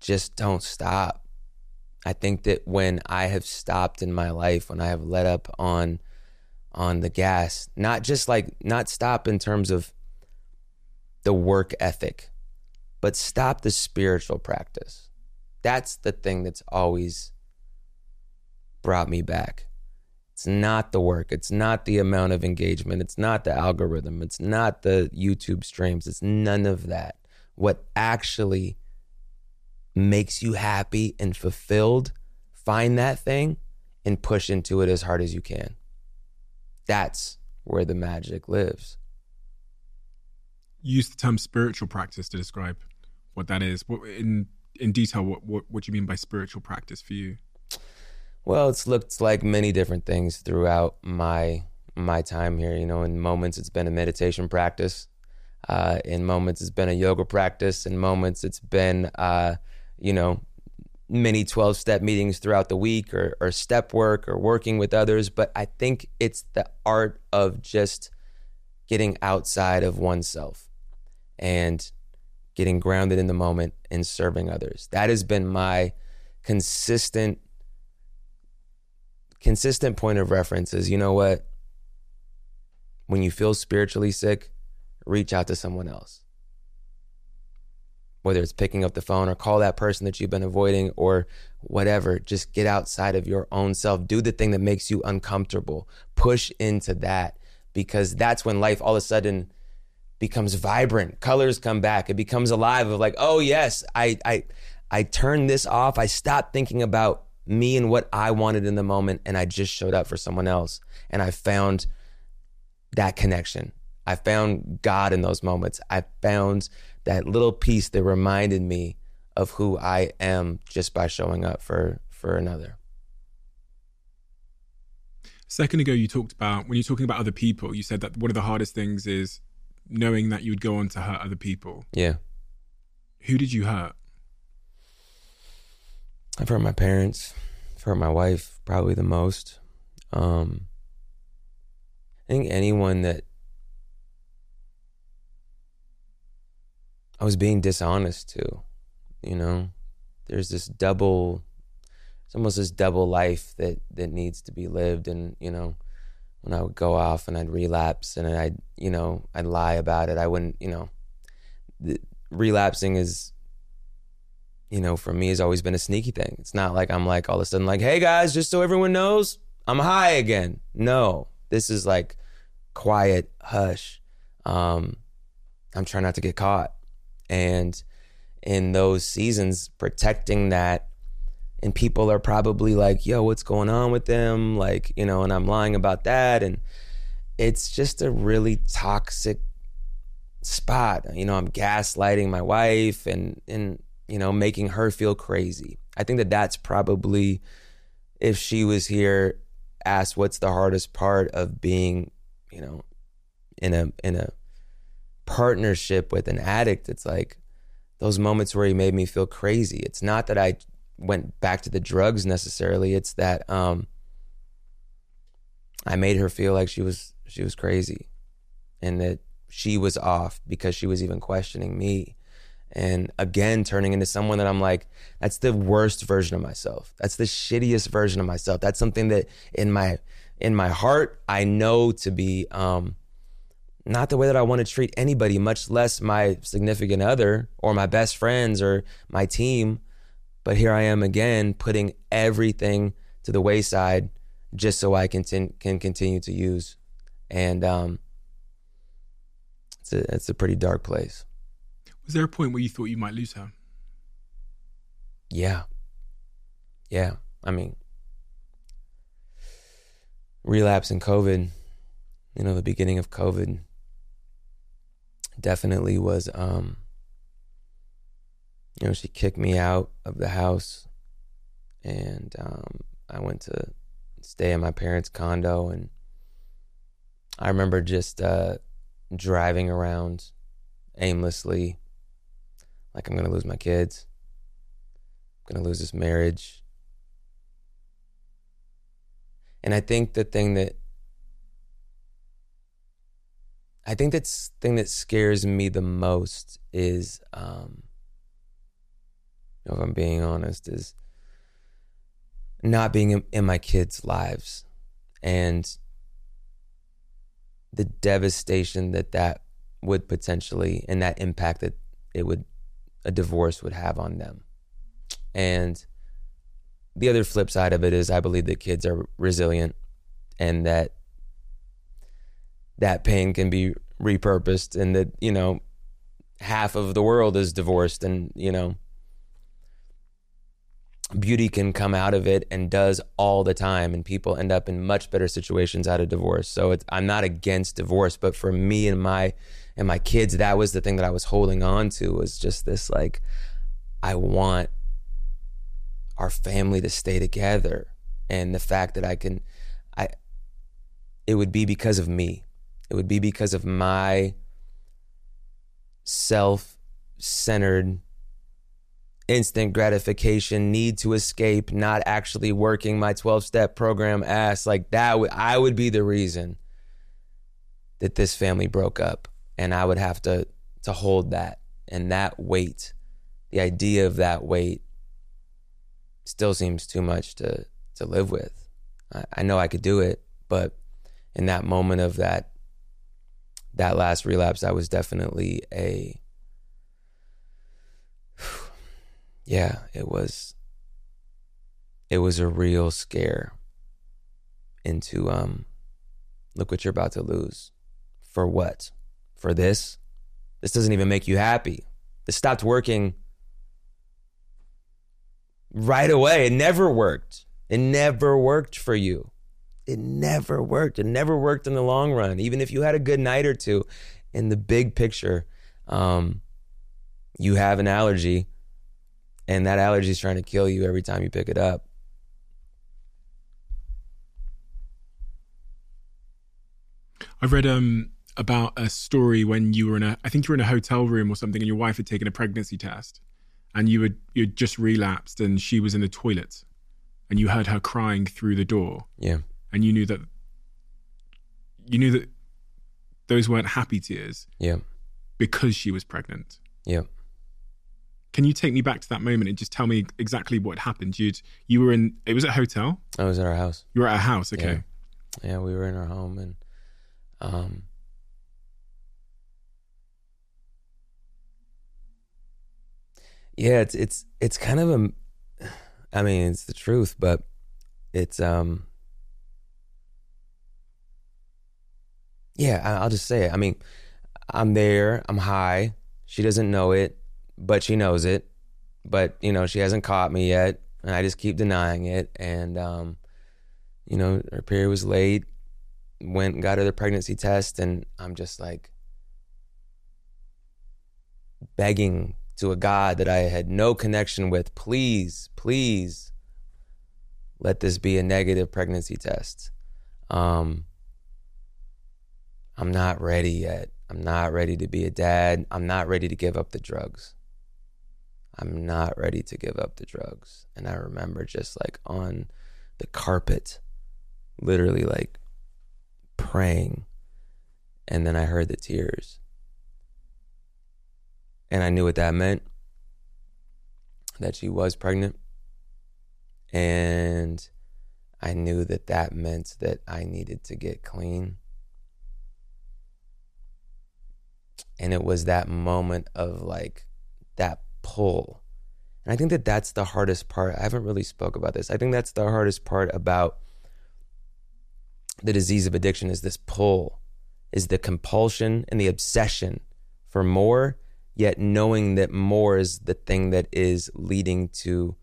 just don't stop. I think that when I have stopped in my life, when I have let up on on the gas. Not just like not stop in terms of the work ethic, but stop the spiritual practice. That's the thing that's always brought me back. It's not the work, it's not the amount of engagement, it's not the algorithm, it's not the YouTube streams, it's none of that. What actually makes you happy and fulfilled, find that thing and push into it as hard as you can. That's where the magic lives. Use the term spiritual practice to describe what that is. What, in in detail, what, what what do you mean by spiritual practice for you? Well, it's looked like many different things throughout my my time here. You know, in moments it's been a meditation practice. Uh, in moments it's been a yoga practice. In moments it's been, uh, you know, many 12 step meetings throughout the week or, or step work or working with others. But I think it's the art of just getting outside of oneself and getting grounded in the moment and serving others. That has been my consistent consistent point of reference is you know what when you feel spiritually sick reach out to someone else whether it's picking up the phone or call that person that you've been avoiding or whatever, just get outside of your own self. Do the thing that makes you uncomfortable. Push into that because that's when life all of a sudden becomes vibrant. Colors come back. It becomes alive of like, oh yes, I I I turned this off. I stopped thinking about me and what I wanted in the moment and I just showed up for someone else and I found that connection. I found God in those moments. I found that little piece that reminded me of who I am just by showing up for for another. A second ago you talked about when you're talking about other people, you said that one of the hardest things is knowing that you would go on to hurt other people. Yeah. Who did you hurt? I've hurt my parents. I've hurt my wife probably the most. Um, I think anyone that I was being dishonest to, You know, there's this double, it's almost this double life that that needs to be lived. And you know, when I would go off and I'd relapse and I'd you know I'd lie about it, I wouldn't. You know, relapsing is, you know, for me has always been a sneaky thing. It's not like I'm like all of a sudden like, hey guys, just so everyone knows, I'm high again. No, this is like quiet, hush. Um, I'm trying not to get caught and in those seasons protecting that and people are probably like yo what's going on with them like you know and i'm lying about that and it's just a really toxic spot you know i'm gaslighting my wife and and you know making her feel crazy i think that that's probably if she was here asked what's the hardest part of being you know in a in a partnership with an addict, it's like those moments where he made me feel crazy. It's not that I went back to the drugs necessarily. It's that um, I made her feel like she was she was crazy, and that she was off because she was even questioning me. And again, turning into someone that I'm like, that's the worst version of myself. That's the shittiest version of myself. That's something that in my in my heart I know to be um, not the way that I want to treat anybody, much less my significant other or my best friends or my team. But here I am again, putting everything to the wayside just so I can, can continue to use. And um, it's, a, it's a pretty dark place. Was there a point where you thought you might lose her? Yeah. Yeah. I mean, relapse in COVID, you know, the beginning of COVID definitely was, um, you know, she kicked me out of the house and um, I went to stay in my parents' condo. And I remember just uh, driving around aimlessly, like I'm going to lose my kids, I'm going to lose this marriage. And I think the thing that I think that's thing that scares me the most is, um, if I'm being honest, is not being in, in my kids' lives and the devastation that that would potentially and that impact that it would a divorce would have on them. And the other flip side of it is I believe that kids are resilient and that that pain can be repurposed and that, you know, half of the world is divorced and, you know, beauty can come out of it and does all the time and people end up in much better situations out of divorce so i'm not against divorce but for me and my and my kids that was the thing that i was holding on to was just this like i want our family to stay together. And the fact that i can i it would be because of me. It would be because of my self-centered instant gratification, need to escape, not actually working my 12 step program ass, like that, w- I would be the reason that this family broke up. And I would have to, to hold that and that weight, the idea of that weight still seems too much to, to live with. I, I know I could do it, but in that moment of that, that last relapse, I was definitely a, yeah, it was it was a real scare into um look what you're about to lose. For what? For this? This doesn't even make you happy. This stopped working right away. It never worked. It never worked for you. It never worked. It never worked in the long run. Even if you had a good night or two, in the big picture, um, you have an allergy and that allergy is trying to kill you every time you pick it up. I've read um, about a story when you were in a, I think you were in a hotel room or something, and your wife had taken a pregnancy test, and you had you had just relapsed, and she was in the toilet, and you heard her crying through the door. Yeah, and you knew that you knew that those weren't happy tears. Yeah, because she was pregnant. Yeah. Can you take me back to that moment and just tell me exactly what happened? You'd you were in it was at a hotel. I was at our house. You were at a house, okay. Yeah, yeah we were in our home, and um, yeah, it's it's it's kind of a, I mean, it's the truth, but it's um, yeah, I'll just say it. I mean, I'm there, I'm high. She doesn't know it but she knows it. But you know, she hasn't caught me yet, and I just keep denying it. And um, you know, her period was late. Went and got her the pregnancy test, and I'm just like begging to a God that I had no connection with. Please, please, let this be a negative pregnancy test. Um, I'm not ready yet. I'm not ready to be a dad. I'm not ready to give up the drugs. I'm not ready to give up the drugs. And I remember just like on the carpet, literally like praying. And then I heard the tears. And I knew what that meant that she was pregnant. And I knew that that meant that I needed to get clean. And it was that moment of like that pull. And I think that that's the hardest part. I haven't really spoke about this. I think that's the hardest part about the disease of addiction is this pull, is the compulsion and the obsession for more, yet knowing that more is the thing that is leading to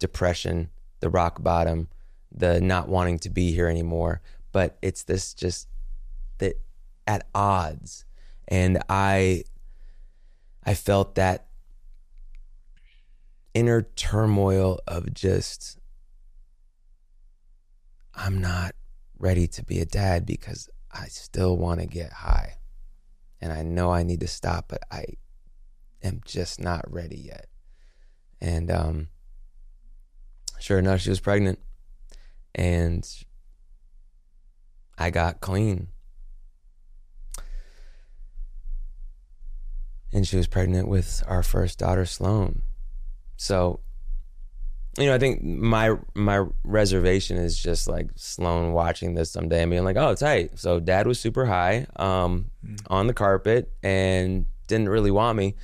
depression, the rock bottom, the not wanting to be here anymore. But it's this just that at odds. And I I felt that inner turmoil of just I'm not ready to be a dad because I still want to get high. And I know I need to stop, but I am just not ready yet. And um sure enough, she was pregnant. And I got clean. And she was pregnant with our first daughter, Sloan. So, you know, I think my my reservation is just like Sloan watching this someday and being like, "Oh, it's tight." So, Dad was super high um, mm. on the carpet and didn't really want me.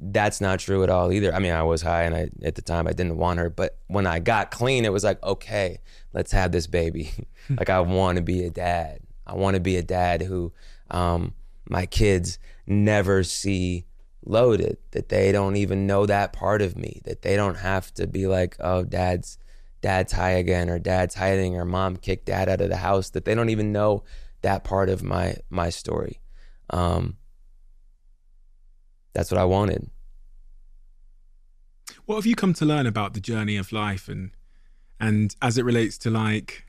That's not true at all either. I mean, I was high, and I at the time I didn't want her, but when I got clean, it was like, okay, let's have this baby. like I want to be a dad. I want to be a dad who um, my kids never see loaded, that they don't even know that part of me, that they don't have to be like, oh, dad's dad's high again or dad's hiding or mom kicked dad out of the house, that they don't even know that part of my my story. Um, that's what I wanted. What have you come to learn about the journey of life and and as it relates to like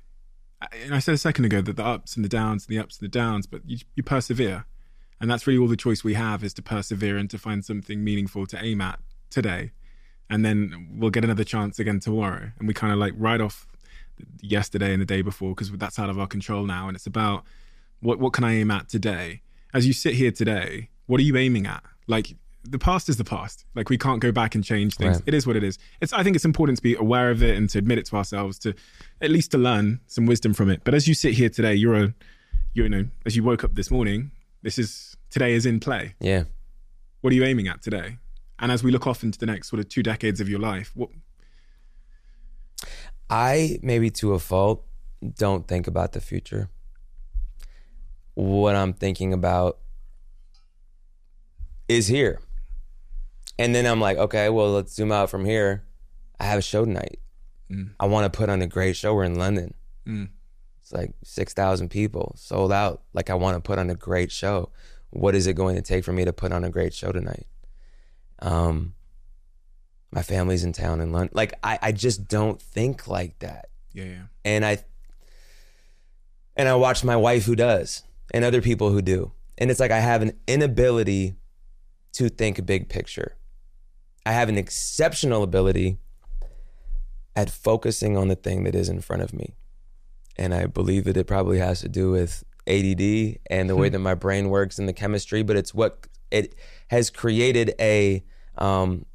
and I said a second ago that the ups and the downs and the ups and the downs, but you, you persevere. And that's really all the choice we have is to persevere and to find something meaningful to aim at today. And then we'll get another chance again tomorrow. And we kind of like write off yesterday and the day before because that's out of our control now. And it's about what, what can I aim at today? As you sit here today, what are you aiming at? Like the past is the past. Like we can't go back and change things. Right. It is what it is. It's I think it's important to be aware of it and to admit it to ourselves to at least to learn some wisdom from it. But as you sit here today, you're a you know, as you woke up this morning, this is today is in play. Yeah. What are you aiming at today? And as we look off into the next sort of two decades of your life, what? I maybe to a fault don't think about the future. What I'm thinking about is here. And then I'm like, okay, well, let's zoom out from here. I have a show tonight. Mm. I want to put on a great show. We're in London. Mm. It's like 6,000 people sold out. Like, I want to put on a great show. What is it going to take for me to put on a great show tonight? Um, my family's in town in London. Like, I, I just don't think like that. Yeah, yeah. And I, and I watch my wife who does, and other people who do. And it's like I have an inability to think big picture. I have an exceptional ability at focusing on the thing that is in front of me and I believe that it probably has to do with ADD and the way hmm. that my brain works and the chemistry. But it's what it has created a um,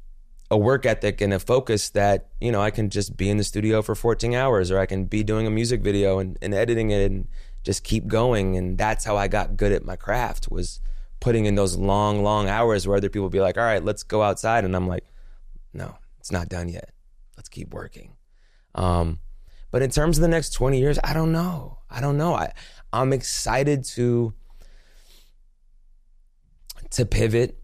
a work ethic and a focus that you know I can just be in the studio for 14 hours, or I can be doing a music video and, and editing it and just keep going. And that's how I got good at my craft was putting in those long, long hours where other people be like, "All right, let's go outside," and I'm like, "No, it's not done yet. Let's keep working." Um, but in terms of the next 20 years, I don't know. I don't know. I I'm excited to to pivot.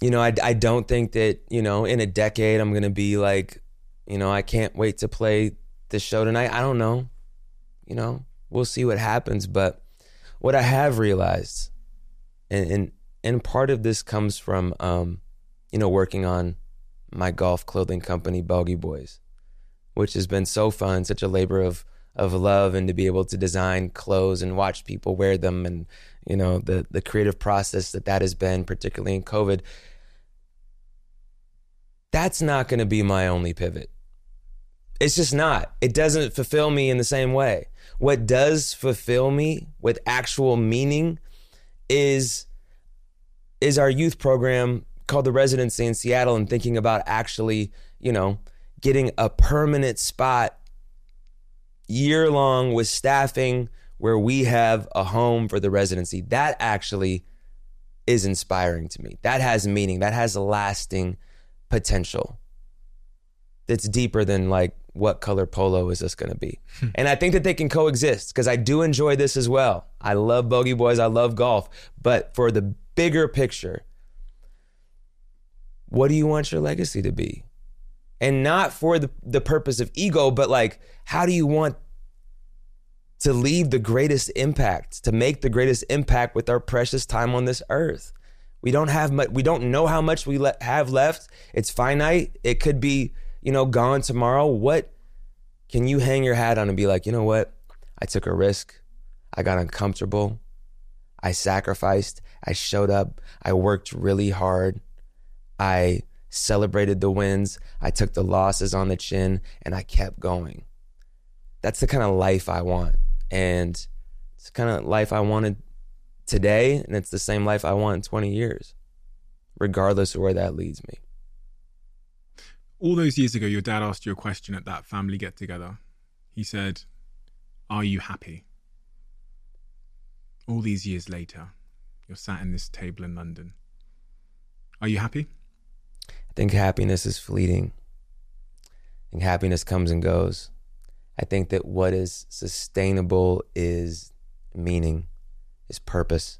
You know, I I don't think that, you know, in a decade I'm going to be like, you know, I can't wait to play this show tonight. I don't know. You know, we'll see what happens, but what I have realized and and, and part of this comes from um, you know, working on my golf clothing company, Bogey Boys which has been so fun, such a labor of of love and to be able to design clothes and watch people wear them and you know the the creative process that that has been particularly in covid. That's not going to be my only pivot. It's just not. It doesn't fulfill me in the same way. What does fulfill me with actual meaning is is our youth program called the residency in Seattle and thinking about actually you know getting a permanent spot year long with staffing where we have a home for the residency. That actually is inspiring to me. That has meaning. That has lasting potential. That's deeper than like what color polo is this going to be? Hmm. and I think that they can coexist because I do enjoy this as well. I love bogey boys. I love golf. But for the bigger picture, what do you want your legacy to be? And not for the, the purpose of ego, but like, how do you want to leave the greatest impact, to make the greatest impact with our precious time on this earth? We don't have much, we don't know how much we le- have left. It's finite. It could be, you know, gone tomorrow. What can you hang your hat on and be like, you know what? I took a risk. I got uncomfortable. I sacrificed. I showed up. I worked really hard. I celebrated the wins. I took the losses on the chin and I kept going. That's the kind of life I want. And it's the kind of life I wanted today. And it's the same life I want in 20 years, regardless of where that leads me. All those years ago, your dad asked you a question at that family get together. He said, Are you happy? All these years later, you're sat in this table in London. Are you happy? Think happiness is fleeting. I think happiness comes and goes. I think that what is sustainable is meaning, is purpose.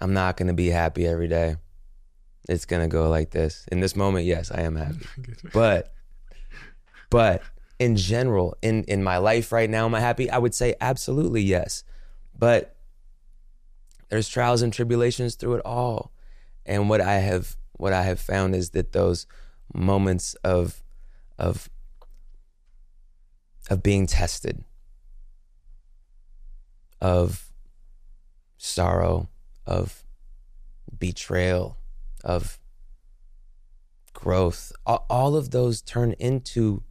I'm not going to be happy every day. It's going to go like this. In this moment, yes, I am happy. but but in general, in in my life right now, am I happy? I would say absolutely yes. But there's trials and tribulations through it all. And what I have what I have found is that those moments of of of being tested, of sorrow, of betrayal, of growth, all of those turn into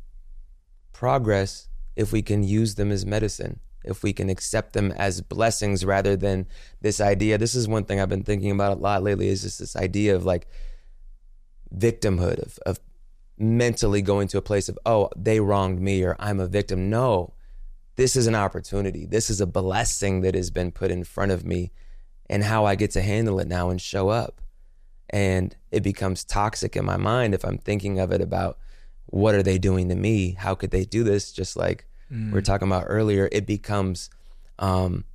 progress if we can use them as medicine, if we can accept them as blessings rather than this idea. This is one thing I've been thinking about a lot lately is just this idea of like victimhood, of, of mentally going to a place of, oh, they wronged me or I'm a victim. No, this is an opportunity. This is a blessing that has been put in front of me and how I get to handle it now and show up. And it becomes toxic in my mind if I'm thinking of it about what are they doing to me? How could they do this? Just like mm. we were talking about earlier, it becomes um,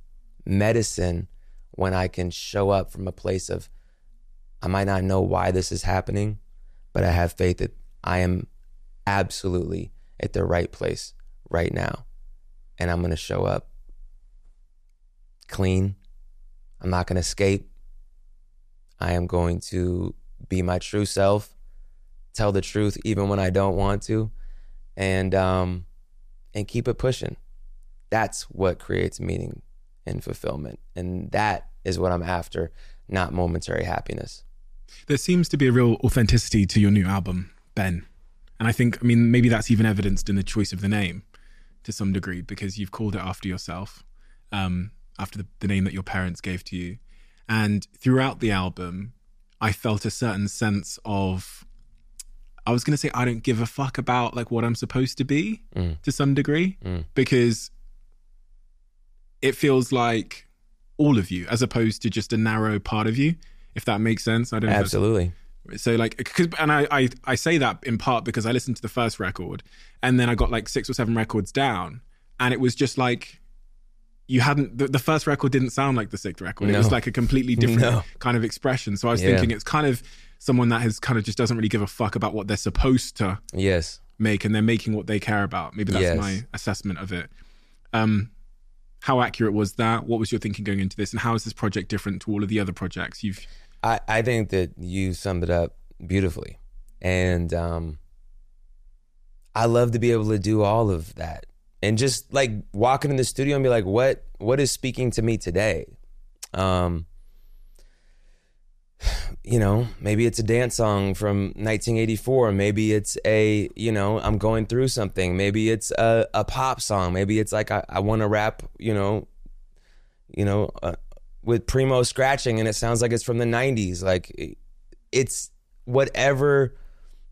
medicine when I can show up from a place of, I might not know why this is happening, but I have faith that I am absolutely at the right place right now. And I'm going to show up clean. I'm not going to escape. I am going to be my true self, tell the truth even when I don't want to, and um, and keep it pushing. That's what creates meaning and fulfillment, and that is what I'm after, not momentary happiness. There seems to be a real authenticity to your new album. Ben. And I think, I mean, maybe that's even evidenced in the choice of the name to some degree because you've called it after yourself, um, after the, the name that your parents gave to you. And throughout the album, I felt a certain sense of, I was going to say, I don't give a fuck about like what I'm supposed to be mm. to some degree mm. because it feels like all of you as opposed to just a narrow part of you, if that makes sense. I don't know. Absolutely. So like, cause, and I, I I say that in part because I listened to the first record, and then I got like six or seven records down, and it was just like you hadn't the, the first record didn't sound like the sixth record. No. It was like a completely different no. kind of expression. So I was yeah. thinking it's kind of someone that has kind of just doesn't really give a fuck about what they're supposed to yes make, and they're making what they care about. Maybe that's yes. my assessment of it. Um, how accurate was that? What was your thinking going into this, and how is this project different to all of the other projects you've I, I think that you summed it up beautifully. And um, I love to be able to do all of that. And just like walking in the studio and be like, what what is speaking to me today? Um, you know, maybe it's a dance song from 1984. Maybe it's a, you know, I'm going through something. Maybe it's a, a pop song. Maybe it's like I, I want to rap, you know, you know, uh, with Primo scratching and it sounds like it's from the 90s. Like it's whatever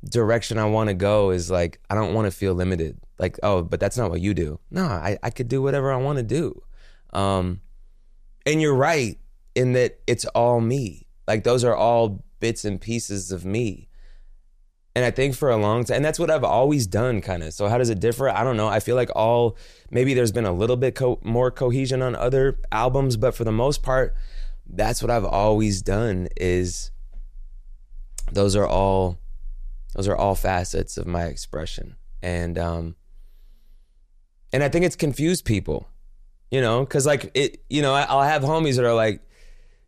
direction I want to go is like, I don't want to feel limited. Like, oh, but that's not what you do. No, I, I could do whatever I want to do. Um, and you're right in that it's all me. Like those are all bits and pieces of me. And I think for a long time, and that's what I've always done, kind of. So how does it differ? I don't know. I feel like all maybe there's been a little bit co- more cohesion on other albums, but for the most part, that's what I've always done. Is those are all those are all facets of my expression and um and i think it's confused people you know because like it you know i'll have homies that are like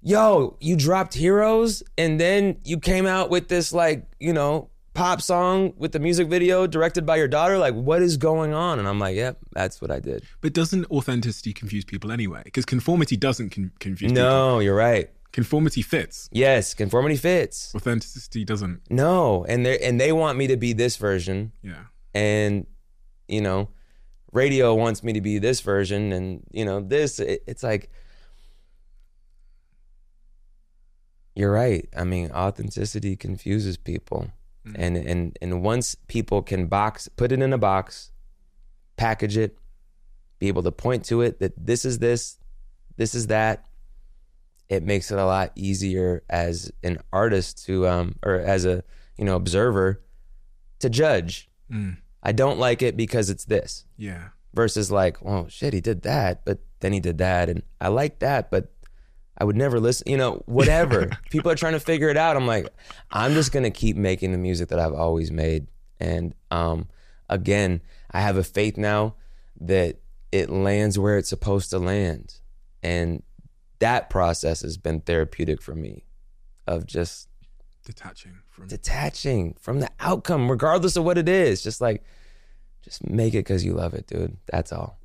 yo you dropped heroes and then you came out with this like you know pop song with the music video directed by your daughter like what is going on and i'm like yep that's what i did But doesn't authenticity confuse people anyway? Because conformity doesn't con- confuse people. no you're right Conformity fits. yes conformity fits Authenticity doesn't. no and they and they want me to be this version Yeah. and you know radio wants me to be this version and you know this it, it's like you're right i mean authenticity confuses people and and and once people can box put it in a box package it be able to point to it that this is this this is that it makes it a lot easier as an artist to um or as a you know observer to judge Mm. I don't like it because it's this Yeah. versus like, well, shit, he did that, but then he did that, and I like that, but I would never listen. You know, whatever. People are trying to figure it out. I'm like, I'm just gonna keep making the music that I've always made, and um, again, I have a faith now that it lands where it's supposed to land, and that process has been therapeutic for me, of just Detaching from. detaching from the outcome, regardless of what it is. Just like, just make it because you love it, dude. That's all.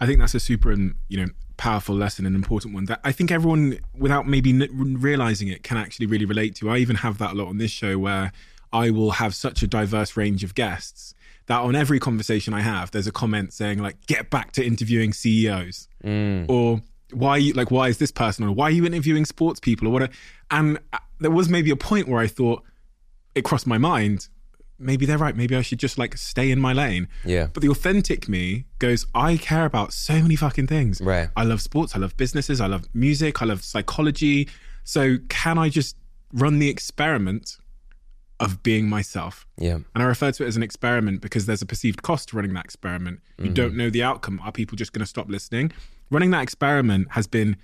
I think that's a super, you know, powerful lesson an important one that I think everyone, without maybe n- realizing it, can actually really relate to. I even have that a lot on this show where I will have such a diverse range of guests that on every conversation I have, there's a comment saying like, "Get back to interviewing CEOs," or "Why, you- like, why is this person?" or "Why are you interviewing sports people?" or whatever. And uh, there was maybe a point where I thought it crossed my mind. Maybe they're right. Maybe I should just like stay in my lane. Yeah. But the authentic me goes, I care about so many fucking things. Right. I love sports. I love businesses. I love music. I love psychology. So can I just run the experiment of being myself? Yeah. And I refer to it as an experiment because there's a perceived cost to running that experiment. You don't mm. know the outcome. Are people just going to stop listening? Running that experiment has been,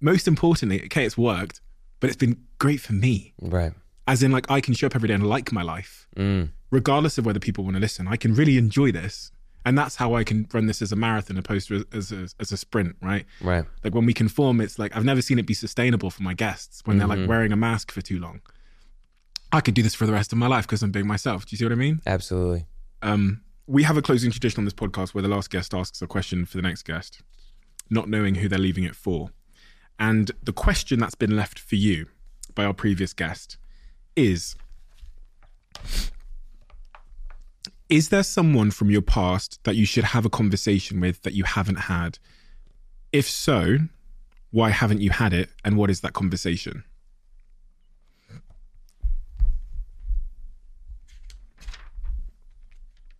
most importantly, okay, it's worked, but it's been great for me Right. As in like I can show up every day and like my life, regardless of whether people want to listen. I can really enjoy this, and that's how I can run this as a marathon opposed to as a, as a sprint, right? Right. Like when we conform, it's like I've never seen it be sustainable for my guests when they're like wearing a mask for too long. I could do this for the rest of my life because I'm being myself. Do you see what I mean? Absolutely. Um, we have a closing tradition on this podcast where the last guest asks a question for the next guest, not knowing who they're leaving it for. And the question that's been left for you by our previous guest is Is there someone from your past that you should have a conversation with that you haven't had? If so, why haven't you had it? And what is that conversation?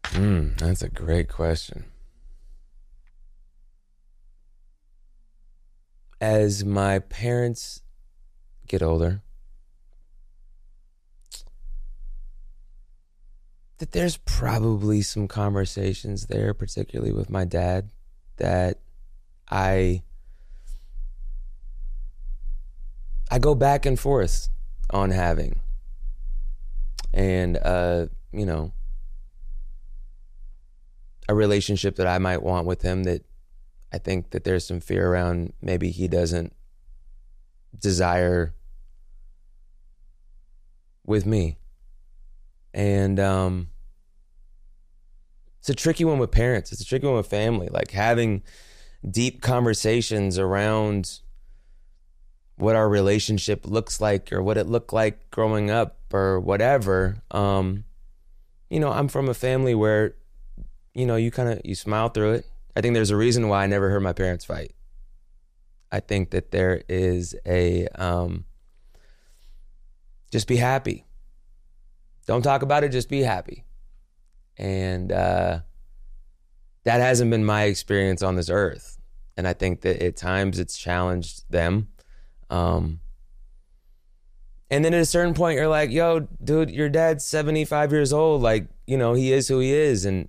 Mm, that's a great question. As my parents get older, that there's probably some conversations there, particularly with my dad, that I I go back and forth on having. And uh, you know, a relationship that I might want with him that I think that there's some fear around maybe he doesn't desire with me. And um it's a tricky one with parents. It's a tricky one with family. Like having deep conversations around what our relationship looks like or what it looked like growing up or whatever. Um, you know, I'm from a family where, you know, you kind of you smile through it. I think there's a reason why I never heard my parents fight. I think that there is a um, just be happy. Don't talk about it, just be happy. And uh, that hasn't been my experience on this earth. And I think that at times it's challenged them. Um, and then at a certain point, you're like, yo, dude, your dad's 75 years old. Like, you know, he is who he is. And,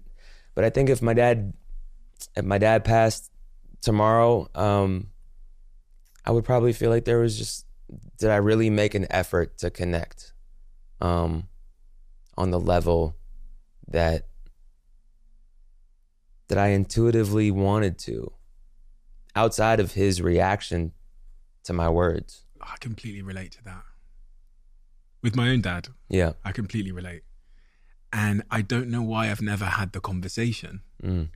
but I think if my dad, if my dad passed tomorrow, um, I would probably feel like there was just, did I really make an effort to connect? um, on the level that that I intuitively wanted to, outside of his reaction to my words. I completely relate to that. With my own dad, Yeah. I completely relate. And I don't know why I've never had the conversation. Mm.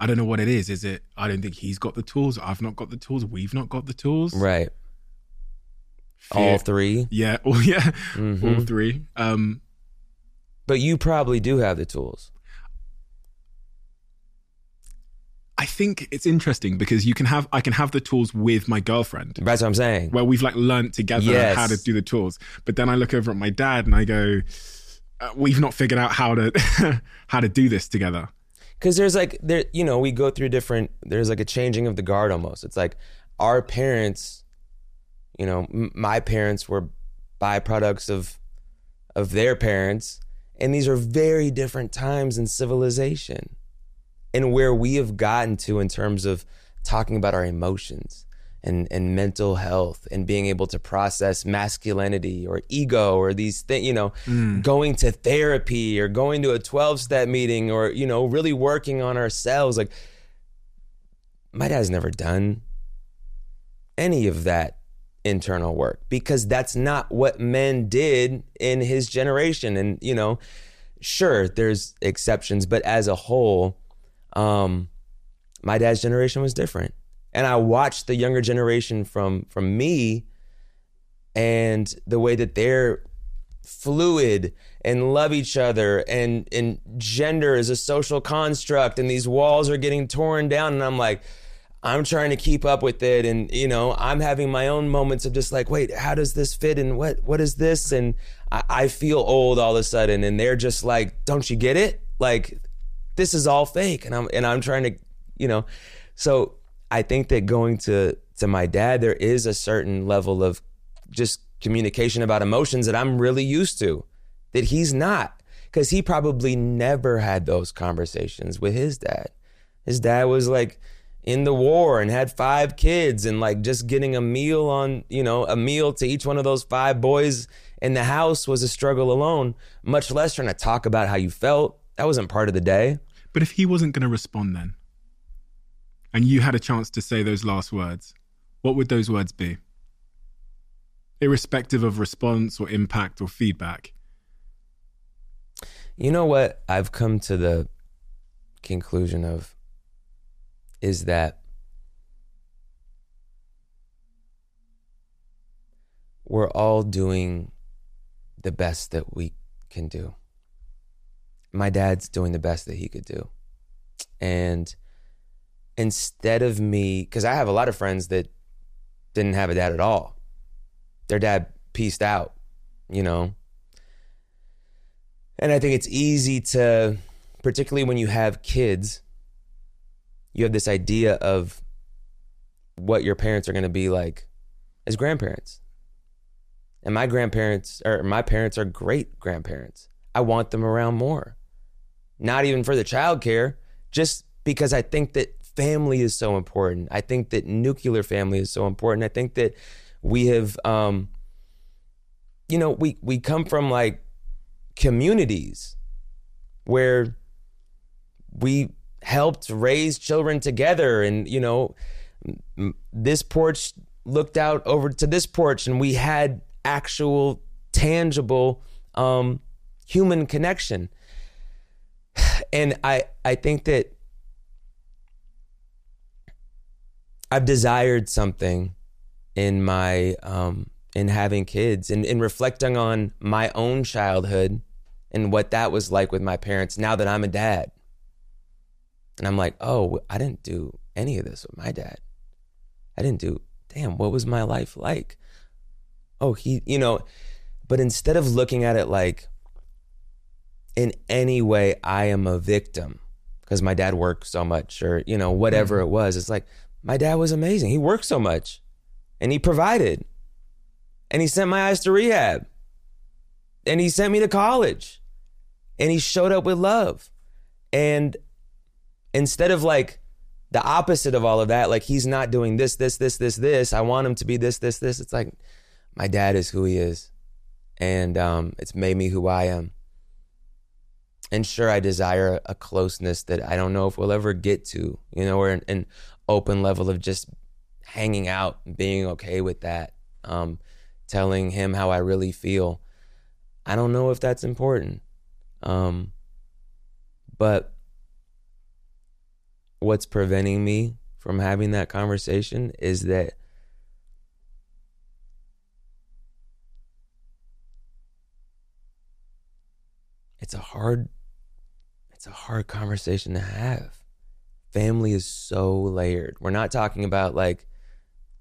I don't know what it is. Is it I don't think he's got the tools, I've not got the tools, we've not got the tools? Right. Fear- All three. Yeah, oh yeah. Mhm. All three. Um But you probably do have the tools. I think it's interesting because you can have I can have the tools with my girlfriend. That's what I'm saying. where we've like learned together Yes. how to do the tools. But then I look over at my dad and I go, uh, we've not figured out how to how to do this together. because there's like there you know we go through different there's like a changing of the guard almost it's like our parents you know m- my parents were byproducts of of their parents and these are very different times in civilization and where we have gotten to in terms of talking about our emotions and, and mental health and being able to process masculinity or ego or these things, you know, mm. going to therapy or going to a 12 step meeting or, you know, really working on ourselves. Like, my dad's never done any of that internal work because that's not what men did in his generation. And, you know, sure, there's exceptions, but as a whole, um, my dad's generation was different. And I watched the younger generation from from me and the way that they're fluid and love each other and and gender is a social construct and these walls are getting torn down and I'm like I'm trying to keep up with it and you know I'm having my own moments of just like wait how does this fit and what what is this? And I, I feel old all of a sudden and they're just like don't you get it? Like this is all fake. And I'm and I'm trying to you know so I think that going to to my dad there is a certain level of just communication about emotions that I'm really used to that he's not cuz he probably never had those conversations with his dad. His dad was like in the war and had five kids and like just getting a meal on you know a meal to each one of those five boys in the house was a struggle alone much less trying to talk about how you felt that wasn't part of the day But if he wasn't going to respond then, and you had a chance to say those last words, what would those words be? Irrespective of response or impact or feedback. You know what I've come to the conclusion of is that we're all doing the best that we can do. My dad's doing the best that he could do. And instead of me, because I have a lot of friends that didn't have a dad at all, their dad pieced out, you know, and I think it's easy to, particularly when you have kids, you have this idea of what your parents are going to be like as grandparents. And my grandparents, or my parents are great grandparents. I want them around more. Not even for the childcare, just because I think that family is so important. I think that nuclear family is so important. I think that we have, um, you know, we we come from like communities where we helped raise children together and you know this porch looked out over to this porch and we had actual tangible um, human connection and i i think that i've desired something in my um in having kids and in reflecting on my own childhood and what that was like with my parents now that I'm a dad. And I'm like, oh, I didn't do any of this with my dad. I didn't do, damn, what was my life like? Oh, he, you know, but instead of looking at it like in any way I am a victim because my dad worked so much or, you know, whatever mm-hmm. it was, it's like my dad was amazing. He worked so much and he provided and he sent my eyes to rehab and he sent me to college and he showed up with love and instead of like the opposite of all of that like he's not doing this this this this this i want him to be this this this it's like my dad is who he is and um, it's made me who I am. And sure, I desire a closeness that I don't know if we'll ever get to, you know, or an, an open level of just hanging out being okay with that, um, telling him how I really feel. I don't know if that's important. Um, but what's preventing me from having that conversation is that it's a hard it's a hard conversation to have. Family is so layered. We're not talking about like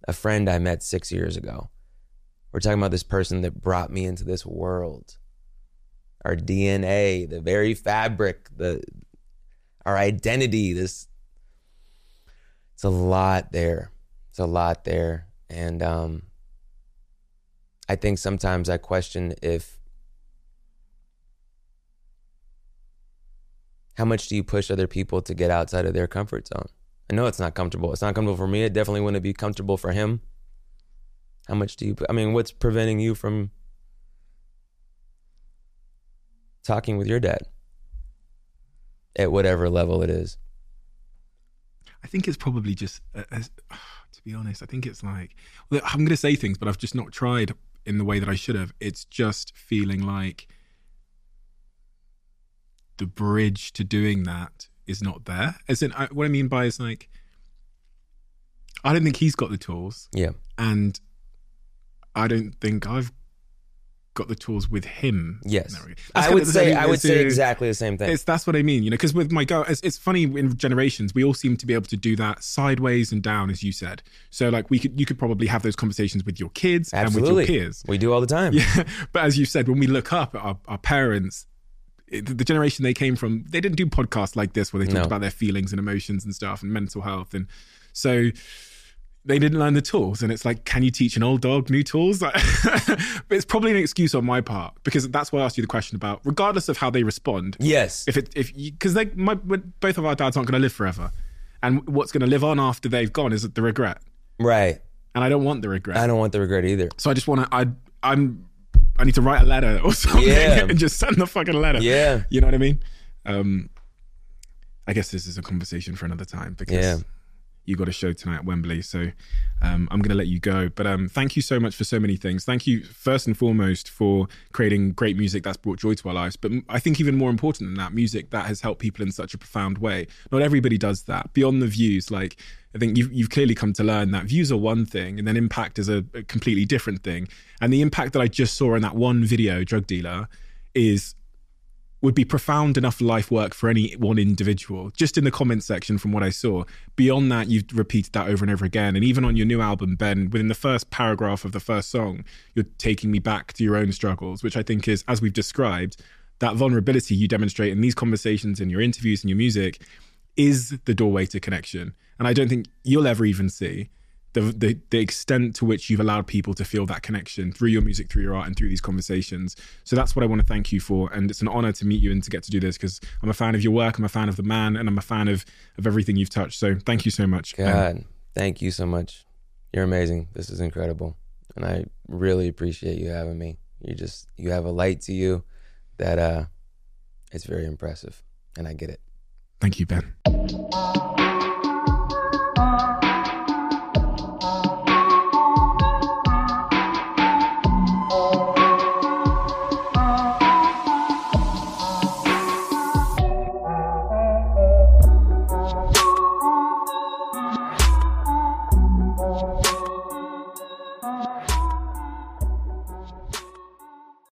a friend I met 6 years ago. We're talking about this person that brought me into this world. Our DNA, the very fabric, the our identity, this a lot there. It's a lot there. And um I think sometimes I question if how much do you push other people to get outside of their comfort zone? I know it's not comfortable. It's not comfortable for me. It definitely wouldn't be comfortable for him. How much do you? I mean, what's preventing you from talking with your dad at whatever level it is? I think it's probably just, uh, as, to be honest, I think it's like well, I'm going to say things, but I've just not tried in the way that I should have. It's just feeling like the bridge to doing that is not there. As in, I, what I mean by is like, I don't think he's got the tools. Yeah. And I don't think I've got the tools with him. Yes. I would say I would say exactly the same thing. It's that's what I mean, you know, because with my girl, it's, it's funny in generations we all seem to be able to do that sideways and down, as you said. So like we could, you could probably have those conversations with your kids Absolutely. and with your peers. We do all the time. Yeah, but as you said, when we look up at our, our parents, the generation they came from, they didn't do podcasts like this where they talked No. about their feelings and emotions and stuff and mental health, and so they didn't learn the tools. And it's like, can you teach an old dog new tools? but it's probably an excuse on my part because that's why I asked you the question about, regardless of how they respond. Yes. If it if because they my both of our dads aren't going to live forever, and what's going to live on after they've gone is the regret, right. and I don't want the regret. I don't want the regret either. So I just want to. I I'm. I need to write a letter or something Yeah. and just send the fucking letter. Yeah. You know what I mean? Um, I guess this is a conversation for another time because Yeah. You got a show tonight at Wembley. So um, I'm going to let you go. But um, thank you so much for so many things. Thank you first and foremost for creating great music that's brought joy to our lives. But I think even more important than that, music that has helped people in such a profound way. Not everybody does that. Beyond the views, like I think you've, you've clearly come to learn that views are one thing and then impact is a, a completely different thing. And the impact that I just saw in that one video, Drug Dealer, is would be profound enough life work for any one individual. Just in the comment section from what I saw. Beyond that, you've repeated that over and over again. And even on your new album, Ben, within the first paragraph of the first song, you're taking me back to your own struggles, which I think is, as we've described, that vulnerability you demonstrate in these conversations, in your interviews, and your music, is the doorway to connection. And I don't think you'll ever even see the, the the extent to which you've allowed people to feel that connection through your music, through your art, and through these conversations. So that's what I want to thank you for, and it's an honor to meet you and to get to do this because I'm a fan of your work, I'm a fan of the man, and I'm a fan of of everything you've touched. So thank you so much. God, thank you so much. You're amazing. This is incredible. And I really appreciate you having me. You just you have a light to you that uh it's very impressive. And I get it. Thank you, Ben.